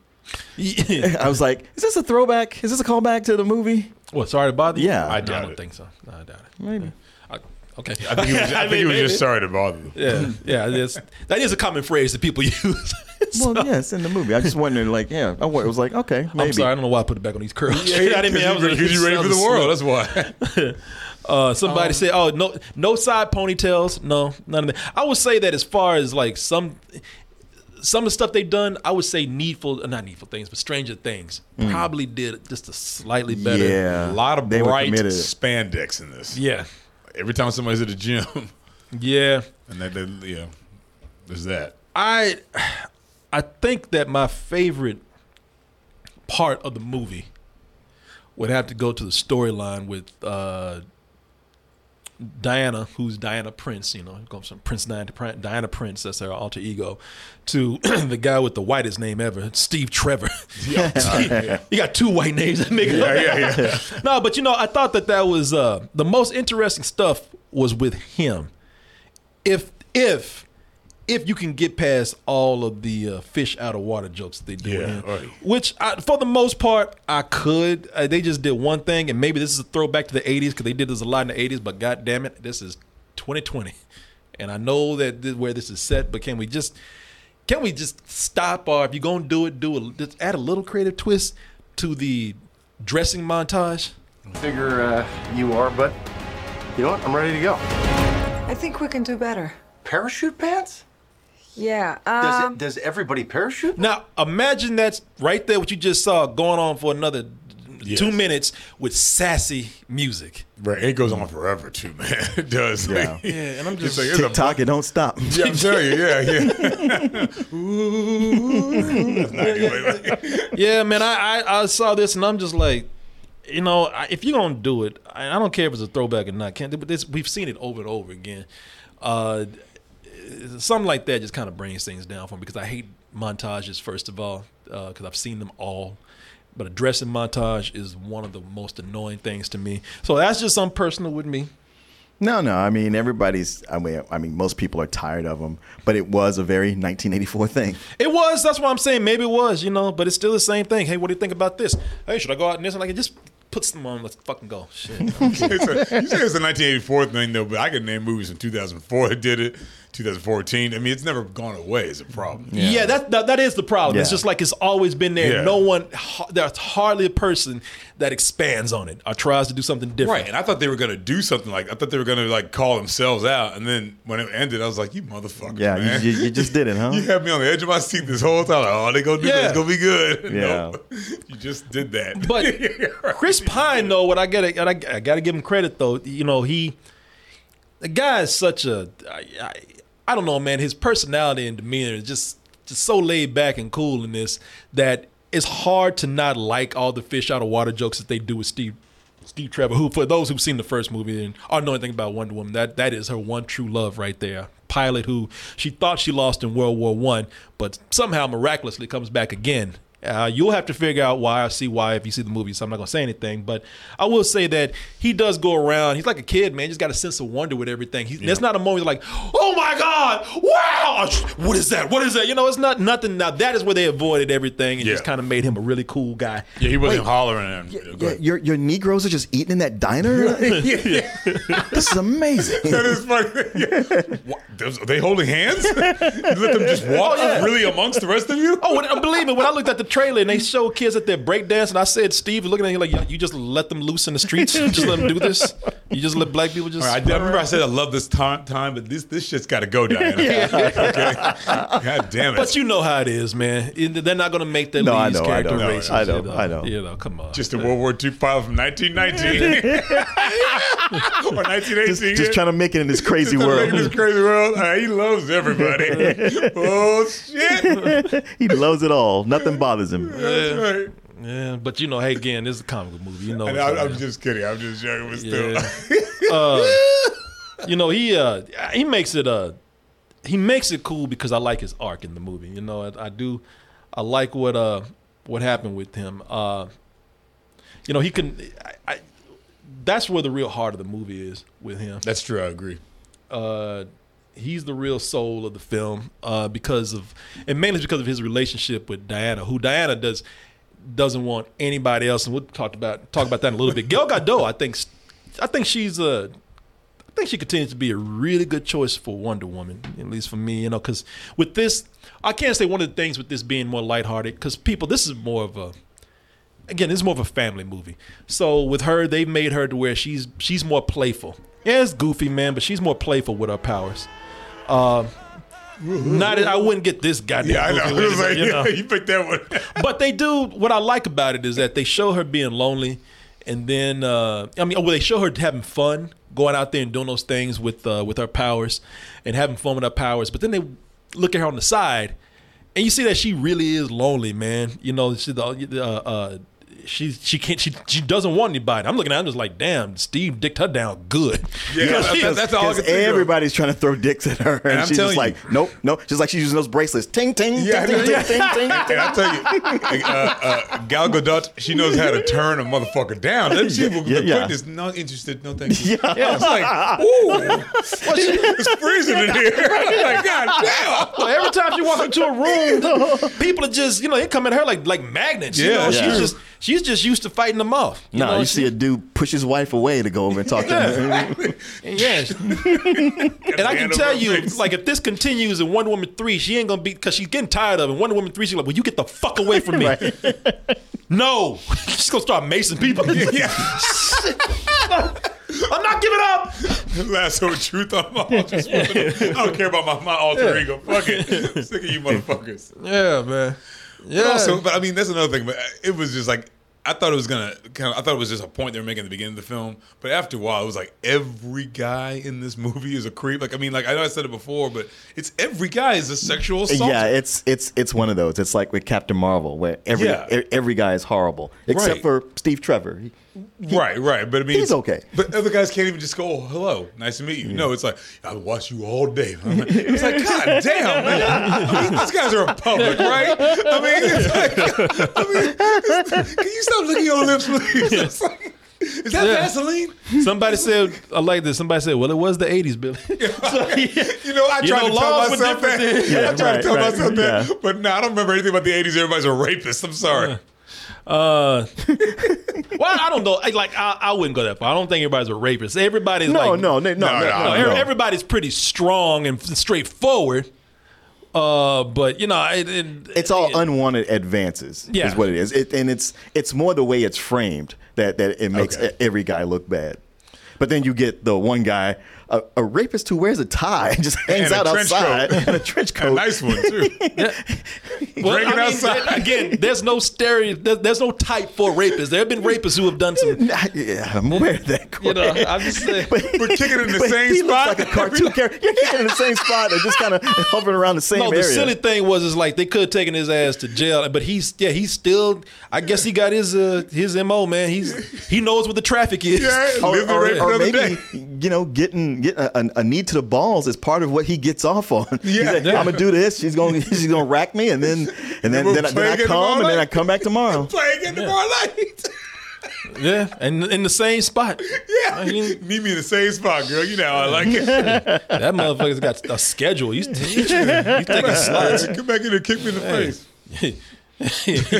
Yeah. *laughs* I was like, "Is this a throwback? Is this a callback to the movie?" what? Sorry to bother you. Yeah. I, I don't it. think so. No, I doubt it. Maybe. I, okay, I think he was, *laughs* I think he was just sorry to bother you. Yeah, yeah, it is. That is a common phrase that people *laughs* use. Well, yeah, it's in the movie. I just wondered, like, yeah, I wa- it was like, okay, maybe. I'm sorry, I don't know why I put it back on these curls. Yeah, I didn't mean I was because you ready for the world. That's why. Uh, somebody said, "Oh, no, no side ponytails. No, none of that." I would say that as far as like some, some of the stuff they've done, I would say needful, uh, not needful things, but Stranger Things probably did just a slightly better. Yeah, A lot of They were bright committed. spandex in this. yeah, Every time somebody's at the gym, *laughs* yeah. and that, that yeah, there's that. I, I think that my favorite part of the movie would have to go to the storyline with uh, Diana, who's Diana Prince, you know, goes from Prince Diana, to Diana Prince, that's her alter ego, to *clears throat* the guy with the whitest name ever, Steve Trevor. *laughs* *laughs* Steve- you got two white names, that nigga. Yeah, yeah, yeah. *laughs* no, but you know, I thought that that was uh, the most interesting stuff was with him. If if if you can get past all of the uh, fish out of water jokes they do, Yeah, right. which I, for the most part I could. Uh, they just did one thing, and maybe this is a throwback to the '80s because they did this a lot in the '80s. But god damn it, this is 2020, and I know that this, where this is set. But can we just can we just stop? Or if you're gonna do it, do a, just add a little creative twist to the dressing montage. Figure uh, you are, but you know what? I'm ready to go. I think we can do better. Parachute pants? Yeah. Does Um, it? Does everybody parachute? Now imagine that's right there what you just saw going on for another Yes. two minutes with sassy music. Right, it goes on forever too, man. *laughs* It does. Yeah. Yeah, and I'm It's just like, it's a TikTok, it don't stop. Yeah, I'm telling you, yeah, yeah. *laughs* Ooh, that's not good. Like- yeah, man. I, I I saw this and I'm just like, you know, if you're gonna do it, I, I don't care if it's a throwback or not. Can't but this we've seen it over and over again. Uh, something like that just kind of brings things down for me because I hate montages first of all uh, because I've seen them all. But a dressing montage is one of the most annoying things to me. So that's just something personal with me. No, no. I mean, everybody's. I mean, I mean, most people are tired of them. But it was a very 1984 thing. It was. That's what I'm saying. Maybe it was, you know, but it's still the same thing. Hey, what do you think about this? Hey, should I go out in this? And like, just put some on. Let's fucking go. Shit. *laughs* It's a, you say it's a 1984 thing though, but I can name movies in 2004 that did it, 2014. I mean, it's never gone away. Is a problem. yeah, that, that that is the problem. It's just like it's always been there. Yeah. No one, there's hardly a person that expands on it or tries to do something different. Right, and I thought they were gonna do something like I thought they were gonna like call themselves out, and then when it ended, I was like, "You motherfucker!" Yeah, man. you, you, you just did it, huh? *laughs* You had me on the edge of my seat this whole time. Like, oh, they gonna do that. Yeah. It's gonna be good. *laughs* Yeah. No, *laughs* you just did that. But Right. Chris Pine, though, what I gotta, I, I gotta give him credit though. You know, he, the guy is such a, I, I, I don't know, man. His personality and demeanor is just, just so laid back and cool in this that it's hard to not like all the fish out of water jokes that they do with Steve. Steve Trevor, who for those who've seen the first movie and or know anything about Wonder Woman, that that is her one true love right there. Pilot who she thought she lost in World War One, but somehow miraculously comes back again Uh, you'll have to figure out why. I see why if you see the movie, so I'm not gonna say anything. But I will say that he does go around. He's like a kid, man. He's got a sense of wonder with everything. He, There's not a moment like, oh my god, wow, what is that? What is that? You know, it's not nothing. Now that is where they avoided everything and Yeah. just kind of made him a really cool guy. Yeah, he wasn't Wait. hollering at him. Go Yeah, your your Negroes are just eating in that diner. *laughs* *laughs* this is amazing. That is funny. *laughs* Yeah. What, those- Are they holding hands? *laughs* you let them just *laughs* oh, walk really amongst the rest of you? Oh, when, believe me, when I looked at the trailer and they show kids at their breakdance, and I said, Steve, looking at you like, you just let them loose in the streets, You just let them do this. You just let black people just. All right, I, I remember I said I love this time, time but this this shit's got to go, Diana. *laughs* okay? God damn it. But you know how it is, man. They're not going to make their No, I leads know, I character know, racist. I know, you I know. You know, come on. just a World War II pilot from 1919 or 1918. Just, just trying to make it in this crazy Just making world. this crazy world. Uh, he loves everybody. *laughs* oh shit! he loves it all. Nothing bothers him. That's right. yeah, but you know, hey, again, this is a comic book movie. You know, And it's I, I'm right. just kidding. I'm just joking, but still. Yeah. *laughs* uh, you know, he uh, he makes it uh, he makes it cool because I like his arc in the movie. You know, I, I do, I like what uh what happened with him. Uh, you know, he can. I, I, that's where the real heart of the movie is with him. That's true. I agree. uh, he's the real soul of the film uh, because of, and mainly because of his relationship with Diana, who Diana does doesn't want anybody else, and we'll talk about talk about that in a little bit. Gal Gadot, I think, I think she's a, I think she continues to be a really good choice for Wonder Woman, at least for me, you know, because with this, I can't say one of the things with this being more lighthearted, because people, this is more of a again, this is more of a family movie. So with her, they've made her to where she's she's more playful. Yeah, it's goofy, man, but she's more playful with her powers. Uh, not, I wouldn't get this goddamn. Yeah, I know. goofy I with like, you know. *laughs* you picked that one. *laughs* But they do. What I like about it is that they show her being lonely, and then uh, I mean, well, they show her having fun, going out there and doing those things with uh, with her powers, and having fun with her powers. But then they look at her on the side, and you see that she really is lonely, man. You know, she the uh, uh, she she can't she she doesn't want anybody. I'm looking at her, I'm just like, damn, Steve dicked her down good. Yeah, Because that- she- that's all Because can think of. everybody's trying to throw dicks at her, and, I'm she's just you. like, nope, nope. She's like she's using those bracelets. Ting, ting, Yeah, ting, ting, yeah. ting, ting, ting. And I tell you, uh, uh, Gal Gadot, she knows how to turn a motherfucker down. Doesn't she? Yeah, With yeah, the yeah. quickness, not interested, no thank you. Yeah. I was like, ooh, it's freezing in here. I was *laughs* like, God damn. Well, every time she walks into a room, people are just, you know, they come at her like like magnets. You Yeah, know, that's she's true. just she's just used to fighting them off. You No, know, you she- see a dude push his wife away to go over and talk to her. Yeah. *laughs* and I can tell you, face. like, if this continues in Wonder Woman 3, she ain't gonna be because she's getting tired of it. Wonder Woman 3, she's like, Well, you get the fuck away from me. *laughs* No. *laughs* she's gonna start macing people. Yeah. I'm not giving up. Lasso of truth on my just I don't care about my, my alter ego. Fuck it. Sick of you motherfuckers. Yeah, man. Yeah. But also, but I mean, that's another thing. But it was just like I thought it was gonna kind of. I thought it was just a point they were making at the beginning of the film. But after a while, it was like every guy in this *laughs* movie is a creep. Like I mean, like I know I said it before, but it's every guy is a sexual assault. Yeah, it's it's it's one of those. It's like with Captain Marvel, where every Yeah. every guy is horrible except Right. for Steve Trevor. He- right, right. But I mean, He's it's- okay. But other guys can't even just go, oh, "Hello, nice to meet you." No, it's like I watch you all day. *laughs* I'm like- It's like, God damn, man. I mean, these guys are in public, right? I mean, it's like, *laughs* I mean, can you stop licking your lips, please? It's like, is that Yeah. Vaseline? Somebody said, I like this. Somebody said, well, it was the 80s, Billy. *laughs* You know, I You tried know, to tell myself that. I Yeah, tried right, to tell right, myself that. But no, I don't remember anything about the 80s. Everybody's a rapist. I'm sorry. Uh, *laughs* well, I don't know. I- Like, I, I wouldn't go that far. I don't think everybody's a rapist. Everybody's No, like, no, no, no, No, no, no, No, no, every- no. everybody's pretty strong and straightforward. Uh, but you know, it, it, It's all it- unwanted advances. Yeah. is what it is. It, and it's it's more the way it's framed that that it makes Okay. every guy look bad. But then you get the one guy, a, a rapist who wears a tie and just hangs And out trench outside coat. *laughs* and a trench A coat. nice one, too. *laughs* Well, Drinking I mean, outside. there- again, there's no stereo. There, there's no type for rapists. There have been rapists who have done some. yeah, I'm aware of that. You know, I'm just saying. *laughs* But, We're kicking in the but same he spot. looks like a cartoon character. You're kicking in the same spot and just kind of hovering around the same No, the silly thing was is like they could have taken his ass to jail, but he's yeah he's still. I guess he got his uh, his mo man. He's he knows what the traffic is. Yeah, or, live the or- rape or maybe day. you know, getting getting a, a, a knee to the balls is part of what he gets off on. *laughs* Yeah. like, I'm gonna do this. She's gonna *laughs* she's gonna rack me, and then and then then, I- then I come and then I come back tomorrow. Play again tomorrow night. Yeah, and *laughs* in the same spot. yeah. I mean- Meet me in the same spot, girl. You know how I like it. That motherfucker's got a schedule. He's, he's, he's taking slots. Come back in and kick me in the face.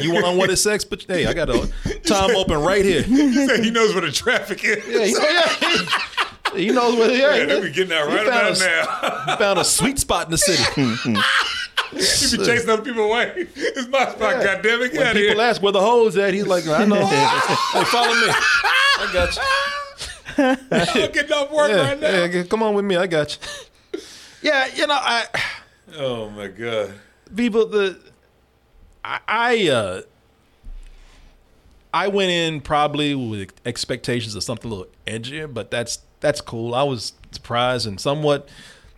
you want on what is sex? But hey, I got a time open right here. He said he knows where the traffic is. Yeah, he, yeah, he knows what. Yeah, Yeah, they be getting out he right about a- now. found a sweet spot in the city. *laughs* he be chasing other people away. It's my spot, Yeah. goddamn it. Get When out people here. ask where the hoes at, he's like, I know. *laughs* hey, follow me. I got you. *laughs* I'm getting off work Yeah, right now. yeah, come on with me. I got you. Yeah, you know, I Oh my god. people the I, I uh I went in probably with expectations of something a little edgier, but that's that's cool. I was surprised and somewhat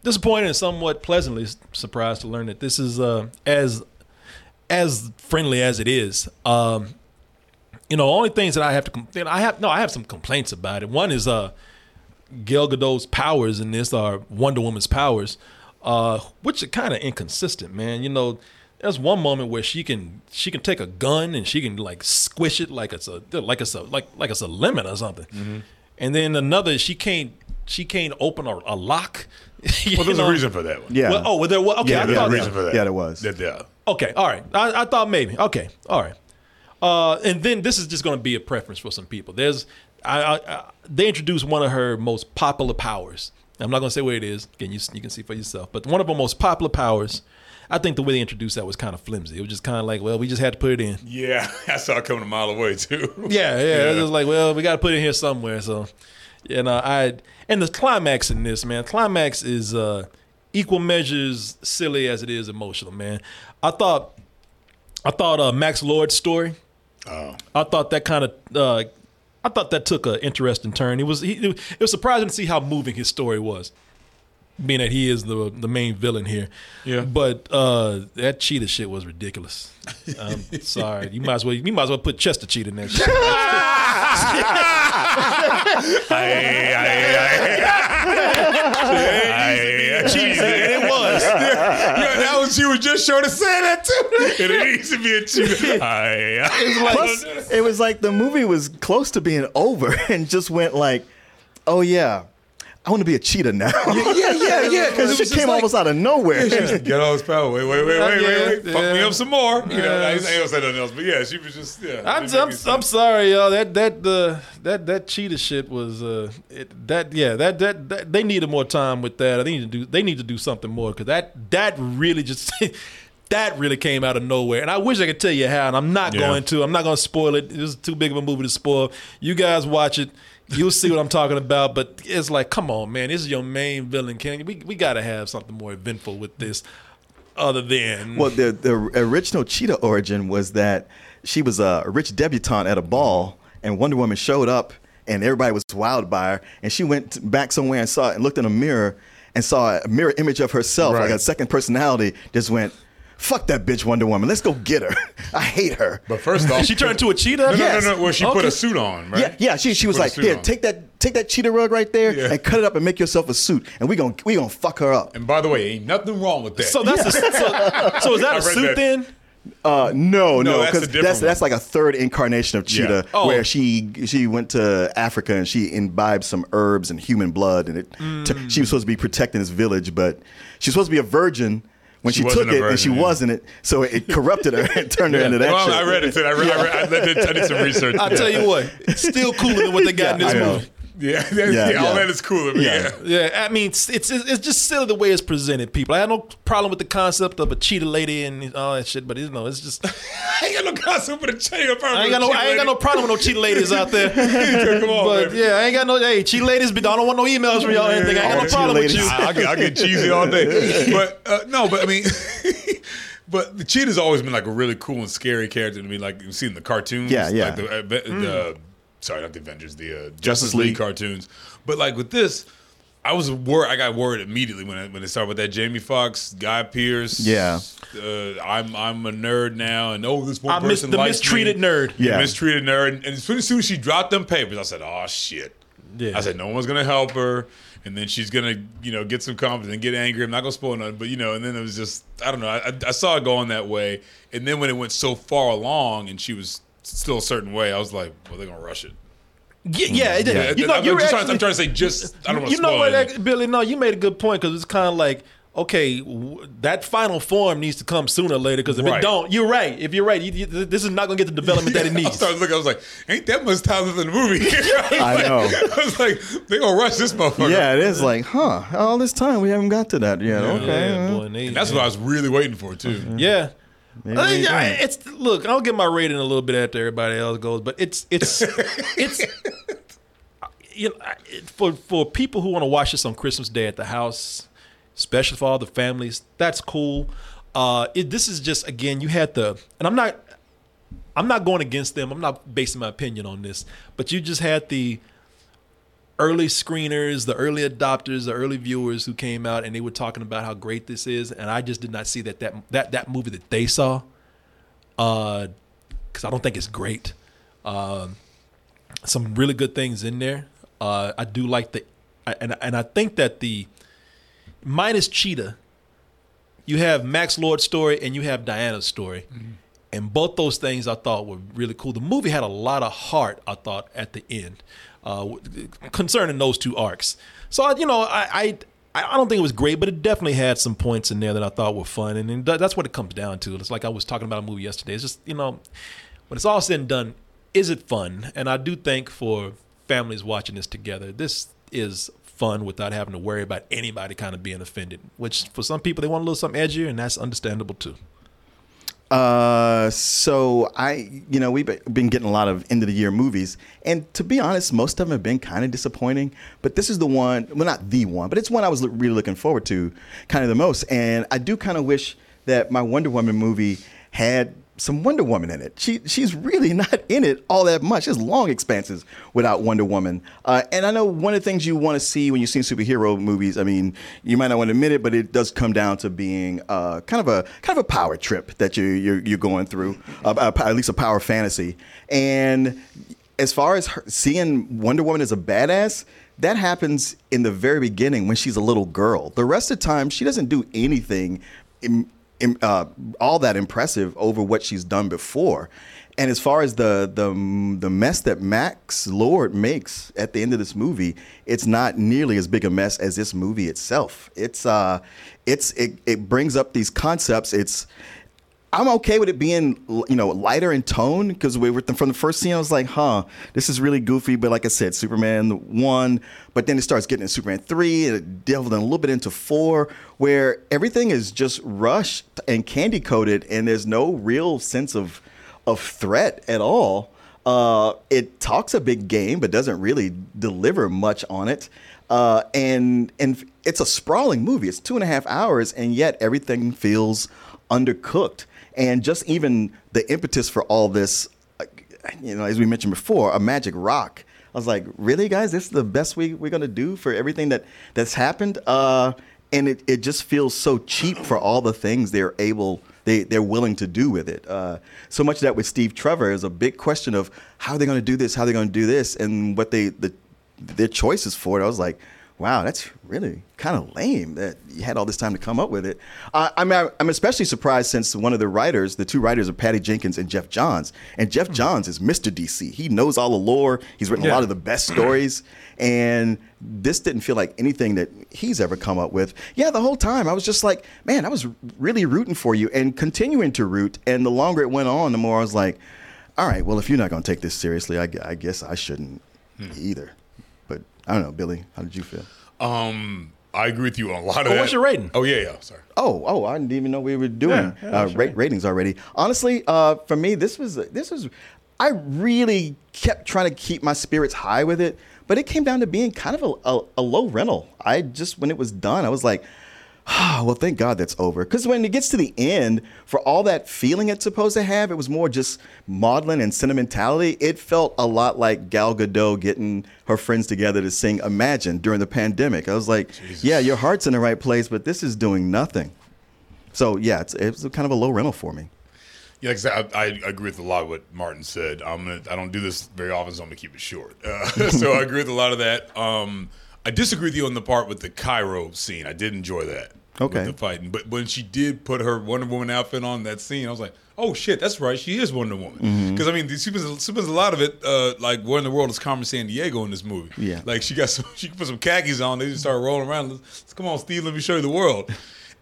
disappointed and somewhat pleasantly surprised to learn that this is uh as as friendly as it is. Um you know, only things that I have to I have no, I have some complaints about it. One is uh Gal Gadot's powers in this are Wonder Woman's powers, uh, which are kind of inconsistent, man. You know, there's one moment where she can she can take a gun and she can like squish it like it's a like it's a like like it's a lemon or something, and then another she can't she can't open a, a lock. *laughs* Well, there's know? a reason for that one. Yeah. Well, oh, well, there was okay. Yeah, I There's thought a reason for that. Yeah, there was. That, yeah. Okay, all right. I, I thought maybe. Okay, all right. Uh, and then this is just going to be a preference for some people. There's, I, I, I, they introduced one of her most popular powers. I'm not going to say where it is. Again, you you can see for yourself. But one of her most popular powers, I think the way they introduced that was kind of flimsy. It was just kind of like, well, we just had to put it in. Yeah, *laughs* I saw it coming a mile away too. *laughs* Yeah, yeah. It was like, well, we got to put it in here somewhere. So, you know, I and the climax in this, man, climax is uh, equal measures silly as it is emotional, man. I thought, I thought uh, Max Lord's story. Oh. I thought that kind of. Uh, I thought that took an interesting turn. It was he, it was surprising to see how moving his story was, being that he is the the main villain here. Yeah. But uh, that cheetah shit was ridiculous. I'm *laughs* sorry. You might as well you might as well put Chester Cheetah in that shit. It was. *laughs* Yeah, that was you were just sure to say that too. It needs to be a cheetah. *laughs* Aye, aye. Plus, it was like the movie was close to being over and just went like, oh yeah, I want to be a cheetah now. *laughs* Yeah, yeah, yeah. Because it just came almost out of nowhere. Get all his power. Wait, wait, wait, wait, wait, wait. Yeah, Fuck me up some more. You know, I ain't gonna say nothing else, but yeah, she was just yeah. I'm, I'm, I'm sorry, y'all. That that uh, that that cheetah shit was uh, it, that yeah that, that that they needed more time with that. They need to do they need to do something more because that that really just *laughs* that really came out of nowhere. And I wish I could tell you how, and I'm not Yeah. going to. I'm not going to spoil it. This is too big of a movie to spoil. You guys watch it. You'll see what I'm talking about. But it's like, come on, man. This is your main villain, King. We we got to have something more eventful with this, other than Well, the the original cheetah origin was that she was a rich debutante at a ball, and Wonder Woman showed up, and everybody was wild by her, and she went back somewhere and saw it and looked in a mirror and saw a mirror image of herself, like a second personality. Just went, "Fuck that bitch, Wonder Woman. Let's go get her. *laughs* I hate her." But first off, she turned into a cheetah. No, Yes. no, no, no. Well, she put a suit on, right? Yeah, yeah. She, she, was like, "Here, on. take that take that cheetah rug right there Yeah. and cut it up and make yourself a suit, and we gonna we gonna fuck her up." And by the way, ain't nothing wrong with that. So that's a, so, *laughs* so is that I a read suit that. then? Uh, no, No, no, that's because that's that's, like a third incarnation of Cheetah, Oh. where she she went to Africa and she imbibed some herbs and human blood, and it Mm. t- she was supposed to be protecting this village, but she's supposed to be a virgin when She she, took it, and she yeah. wasn't it, so it corrupted her and turned her into that. well, shit. I read it. Too. I, read, I, read, I, did, I did some research. I tell you what, it's still cooler than what they got in this I know. movie. Yeah, *laughs* yeah, Yeah, yeah, all that is cool. Yeah. yeah. Yeah, I mean, it's, it's it's just silly the way it's presented. People, I have no problem with the concept of a cheetah lady and all that shit, but you know, it's just *laughs* I ain't got no concept for the chain. I ain't got no I ain't got no problem with no cheetah ladies out there. *laughs* Come on, But baby. yeah, I ain't got no hey cheetah ladies. But I don't want no emails from y'all or anything. I ain't All got no the problem with you. I, I, get, I get cheesy all day. But uh, no, but I mean, but the cheetah's always been like a really cool and scary character to me. Like you've seen the cartoons. Yeah, yeah. Like the, uh, the sorry, not the Avengers, the uh, Justice, Justice League. League. cartoons. But like with this. I was worried. I got worried immediately when it, when it started with that Jamie Foxx, Guy Pearce. Yeah. uh, I'm I'm a nerd now, and oh, this one I miss person the likes mistreated me. nerd. The Yeah. mistreated nerd. And, and as soon as soon as she dropped them papers, I said, "Oh shit." Yeah. I said no one's gonna help her, and then she's gonna you know get some confidence and get angry. I'm not gonna spoil nothing, but you know, and then it was just I don't know. I, I saw it going that way, and then when it went so far along and she was still a certain way, I was like, well, they're gonna rush it. Yeah, yeah, mm-hmm. it- Yeah, you know, I'm, you're just trying, I'm trying to say just I don't want you know spoil what, anything. Billy? No, you made a good point because it's kind of like, okay, w- that final form needs to come sooner or later. Because if Right. it don't, you're right. If you're right, you, you, this is not going to get the development that it *laughs* I needs. started looking. I was like, "Ain't that much time left in the movie?" *laughs* *laughs* I know. I was like, "They gonna rush this motherfucker." Yeah, it is like, huh? All this time we haven't got to that yet. Okay. Yeah, boy, they- And that's what I was really waiting for too. Yeah. Uh, yeah, don't. it's look. I'll get my rating a little bit after everybody else goes, but it's it's *laughs* it's you know for for people who want to watch this on Christmas Day at the house, especially for all the families. That's cool. Uh, it, this is just again, you had the, and I'm not, I'm not going against them. I'm not basing my opinion on this, but you just had the early screeners, the early adopters, the early viewers who came out and they were talking about how great this is, and I just did not see that that that that movie that they saw, because I don't think it's great. Um, some really good things in there. Uh, I do like the, I- and and I think that the minus Cheetah, you have Max Lord's story and you have Diana's story. And both those things I thought were really cool. The movie had a lot of heart, I thought, at the end, uh, concerning those two arcs. So, you know, I, I I don't think it was great, but it definitely had some points in there that I thought were fun. And, and that's what it comes down to. It's like I was talking about a movie yesterday. It's just, you know, when it's all said and done, is it fun? And I do think for families watching this together, this is fun without having to worry about anybody kind of being offended. Which for some people they want a little something edgier, and that's understandable too. Uh, so I, you know, we've been getting a lot of end of the year movies, and to be honest, most of them have been kind of disappointing. But this is the one, well, not the one, but it's one I was really looking forward to, kind of the most. And I do kind of wish that my Wonder Woman movie had some Wonder Woman in it. She she's really *laughs* not in it all that much. There's long expanses without Wonder Woman. Uh, and I know one of the things you want to see when you see superhero movies. I mean, you might not want to admit it, but it does come down to being uh, kind of a kind of a power trip that you you're, you're going through, uh, at least a power fantasy. And as far as her, seeing Wonder Woman as a badass. That happens in the very beginning when she's a little girl. The rest of the time, she doesn't do anything uh, all that impressive over what she's done before. And as far as the the the mess that Max Lord makes at the end of this movie, it's not nearly as big a mess as this movie itself. It's uh, it's it, it brings up these concepts. It's I'm okay with it being, you know, lighter in tone because we were from the first scene. I was like, huh, this is really goofy. But like I said, Superman one, but then it starts getting into Superman three, and it delved in a little bit into four, where everything is just rushed and candy coated, and there's no real sense of of threat at all. Uh, it talks a big game, but doesn't really deliver much on it. Uh, and and it's a sprawling movie. It's two and a half hours, and yet everything feels undercooked. And just even the impetus for all this, you know, as we mentioned before, a magic rock. I was like, really, guys, this is the best we, we're gonna do for everything that that's happened. Uh, and it, it just feels so cheap for all the things they're able they they're willing to do with it. Uh, so much that with Steve Trevor is a big question of how are they going to do this, how are they going to do this, and what they the their choices for it. I was like, wow, that's really kind of lame that you had all this time to come up with it. Uh, I'm I'm especially surprised since one of the writers, the two writers are Patty Jenkins and Geoff Johns, and Geoff Johns is Mr. DC. He knows all the lore. He's written a lot of the best stories, and this didn't feel like anything that he's ever come up with. Yeah, the whole time I was just like, man, I was really rooting for you and continuing to root. And the longer it went on, the more I was like, all right, well, if you're not going to take this seriously, I, I guess I shouldn't either. But I don't know, Billy, how did you feel? Um, I agree with you on a lot of Oh, that. what's your rating? Oh yeah, yeah. Sorry. Oh, oh, I didn't even know we were doing Yeah, yeah, uh, ra- ratings already. Honestly, uh, for me, this was this was. I really kept trying to keep my spirits high with it, but it came down to being kind of a, a, a low rental. I just when it was done, I was like, *sighs* well, thank God that's over. Because when it gets to the end, for all that feeling it's supposed to have, it was more just maudlin and sentimentality. It felt a lot like Gal Gadot getting her friends together to sing Imagine during the pandemic. I was like, yeah, your heart's in the right place, but this is doing nothing. So yeah, it's, it's kind of a low rental for me. Yeah, I, I, agree with a lot of what Martin said. I'm gonna, I don't do this very often, so I'm gonna keep it short. Uh, *laughs* so I agree with a lot of that. Um, I disagree with you on the part with the Cairo scene. I did enjoy that. Okay. With the fighting, but when she did put her Wonder Woman outfit on that scene, I was like, "Oh shit, that's right, she is Wonder Woman." Mm-hmm. Because I mean, she was, she a lot of it. Uh, like, where in the world is Carmen Sandiego in this movie? Yeah. Like she got some, *laughs* she put some khakis on. They just start rolling around. Let's, come on, Steve, let me show you the world.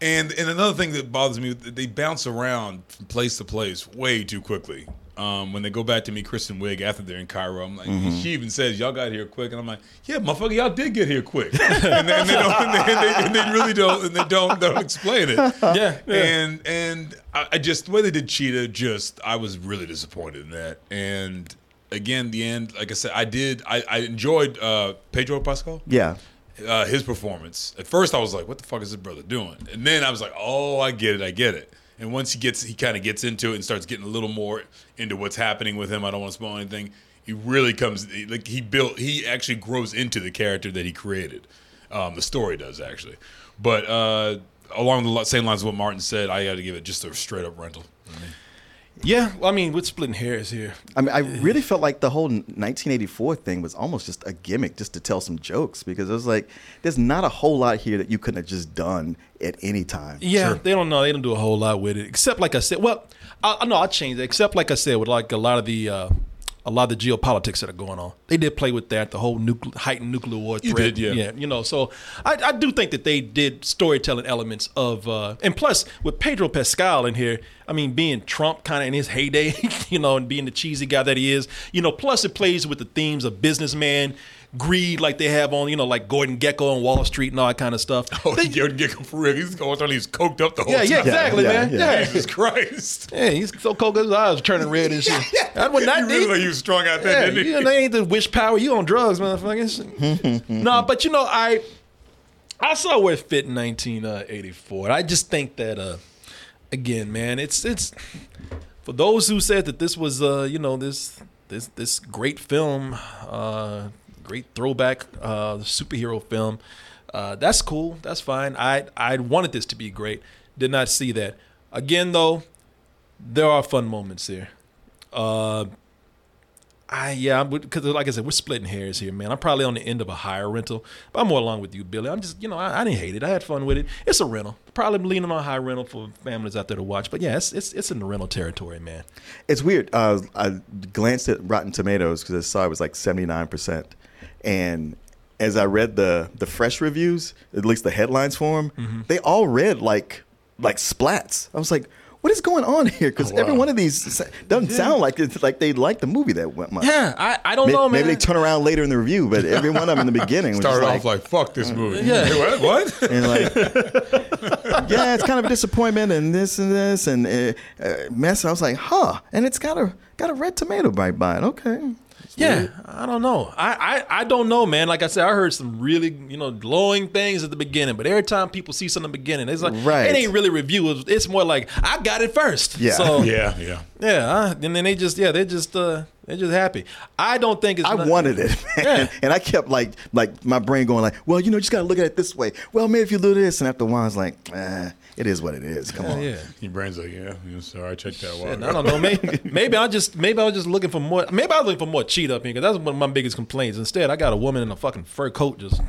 And and another thing that bothers me, they bounce around from place to place way too quickly. Um, when they go back to meet Kristen Wiig after they're in Cairo, I'm like, Mm-hmm. she even says, "Y'all got here quick," and I'm like, "Yeah, motherfucker, y'all did get here quick." *laughs* and, they, and they don't, and they, and they, really don't, and they don't, don't explain it. *laughs* Yeah, yeah. And and I, I just the way they did Cheetah, just I was really disappointed in that. And again, the end, like I said, I did, I, I enjoyed uh, Pedro Pascal Yeah. uh, his performance. At first, I was like, "What the fuck is this brother doing?" And then I was like, "Oh, I get it, I get it." And once he gets, he kind of gets into it and starts getting a little more into what's happening with him. I don't want to spoil anything. He really comes, like he built, he actually grows into the character that he created. Um, the story does actually, but uh, along the same lines of what Martin said, I got to give it just a straight up rental. Yeah, well, I mean, we're splitting hairs here. I mean, I really felt like the whole 1984 thing was almost just a gimmick just to tell some jokes because it was like, there's not a whole lot here that you couldn't have just done at any time. Yeah, they don't know. They don't do a whole lot with it, except like I said. Well, I, I know I changed it. Except like I said, with like a lot of the uh, a lot of the geopolitics that are going on, they did play with that. The whole nuclear, heightened nuclear war threat. You did, yeah. yeah. You know, so I, I do think that they did storytelling elements of, uh, and plus with Pedro Pascal in here. I mean, being Trump kind of in his heyday, *laughs* you know, and being the cheesy guy that he is, you know. Plus, it plays with the themes of businessman. Greed, like they have on, you know, like Gordon Gekko on Wall Street and all that kind of stuff. *laughs* Oh, They- he get get for real. He's going on. He's coked up the whole yeah, yeah, exactly, Yeah, man. yeah. Yeah, Jesus Christ. *laughs* yeah, he's so cold 'cause his eyes were turning red and *laughs* shit. That would not He really be. like he was strong out there, Yeah, didn't he? you know, they ain't the wish power. You on drugs, motherfuckers. no, but you know, I I saw where it fit in 1984. I just think that, uh, again, man, it's it's for those who said that this was, uh, you know, this this this great film, uh, great throwback uh, superhero film. Uh, that's cool. That's fine. I I wanted this to be great. Did not see that. Again, though, there are fun moments here. Uh, I yeah, because like I said, we're splitting hairs here, man. I'm probably on the end of a higher rental, but I'm more along with you, Billy. I'm just, you know, I, I didn't hate it. I had fun with it. It's a rental. Probably leaning on high rental for families out there to watch, but yeah, it's it's, it's in the rental territory, man. It's weird. Uh, I glanced at Rotten Tomatoes because I saw it was like 79%. And as I read the the fresh reviews, at least the headlines for them, Mm-hmm. they all read like like splats. I was like, what is going on here? Because *laughs* Oh, every one of these doesn't sound like it's like they like the movie that went. much. Yeah, I, I don't May- know, man. Maybe they turn around later in the review, but every one of them in the *laughs* beginning was Started off like, "Fuck this movie." Yeah. Hey, *laughs* what? What? and like, yeah, it's kind of a disappointment, and this and this and uh, uh, mess. I was like, huh, and it's got a got a red tomato right by it. Okay, Yeah, I don't know. I, I I don't know, man. Like I said, I heard some really you know glowing things at the beginning, but every time people see something in the beginning, it's like Right. it ain't really review. It's, it's more like I got it first. Yeah. So *laughs* yeah, yeah. yeah, I, and then they just yeah they just uh they're just happy. I don't think it's. I not- wanted it, *laughs* man. Yeah. and I kept like like my brain going like, well, you know, you just got to look at it this way. Well, maybe if you do this, and after a while, I was like, eh, it is what it is. Come on. Yeah. Your brain's like, yeah, yeah sorry, check that And out. I don't know. Maybe, *laughs* maybe I just maybe I was just looking for more. Maybe I was looking for more cheat up here because that's one of my biggest complaints. Instead, I got a woman in a fucking fur coat just.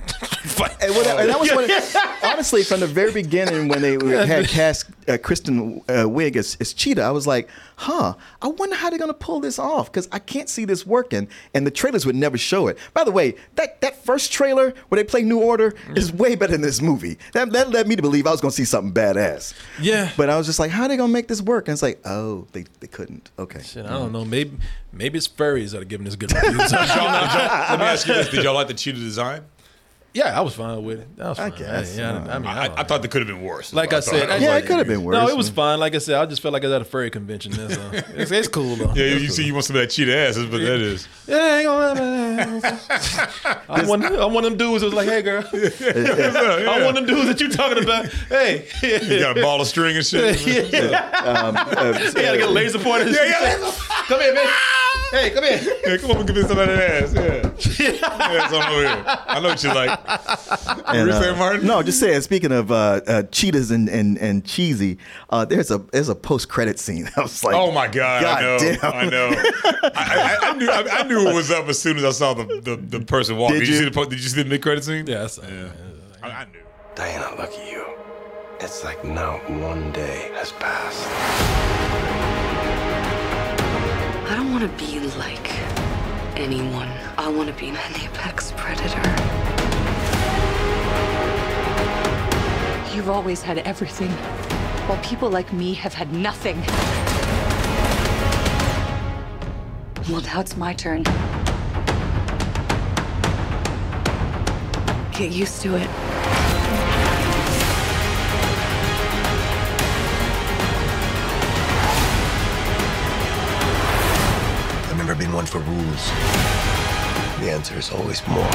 And, what, and that was what it, *laughs* honestly from the very beginning when they *laughs* had cast uh, Kristen uh, Wiig as, as Cheetah, I was like, huh, I wonder how they're gonna pull this off because I can't see this working, and the trailers would never show it. By the way, that that first trailer where they play New Order is way better than this movie. That that led me to believe I was gonna see something badass. Yeah. but I was just like, how are they gonna make this work? And it's like, oh, they they couldn't. Okay, Shit, I don't know. Maybe maybe it's furries that are giving this good reviews. *laughs* Let me ask you this: Did y'all like the cheetah design? Yeah, I was fine with it. That was I fine. guess, yeah, I, I mean, I, I thought they could have been worse. Like I said, thought- I- yeah, it could have been worse. No, it was fine. Like I said, I just felt like I was at a furry convention. That's all. *laughs* It's, it's cool though. Yeah, you see, you want some of that cheetah ass. That's what that is. *laughs* Yeah, I ain't gonna lie. *laughs* I'm one, I'm one of them dudes that was like, hey, girl. I'm one of them dudes that you're talking about. Hey. You got a ball of string and shit. yeah. Um, uh, You gotta get a laser pointer. Yeah, yeah, Come here, man. Hey, come here. Yeah, come on, give me some of that ass. Yeah. *laughs* yeah, some over here. I know what you like. And, you uh, saying, Martin? No, just saying. Speaking of uh, uh, cheetahs and and, and cheesy, uh, there's a there's a post credit scene. *laughs* I was like, Oh my god! God I know. damn. I know. I, I, I knew. I, I knew it was up as soon as I saw the the, the person walk. Did Did, you? you? see the po- Did you see the mid credit scene? Yeah, that's, Yeah. I, I knew. Diana, look at you. It's like not one day has passed. I don't want to be like anyone. I want to be an apex predator. You've always had everything, while people like me have had nothing. Well, now it's my turn. Get used to it. Been one for rules. The answer is always more.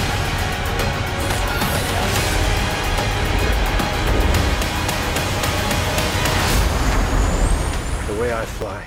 The way I fly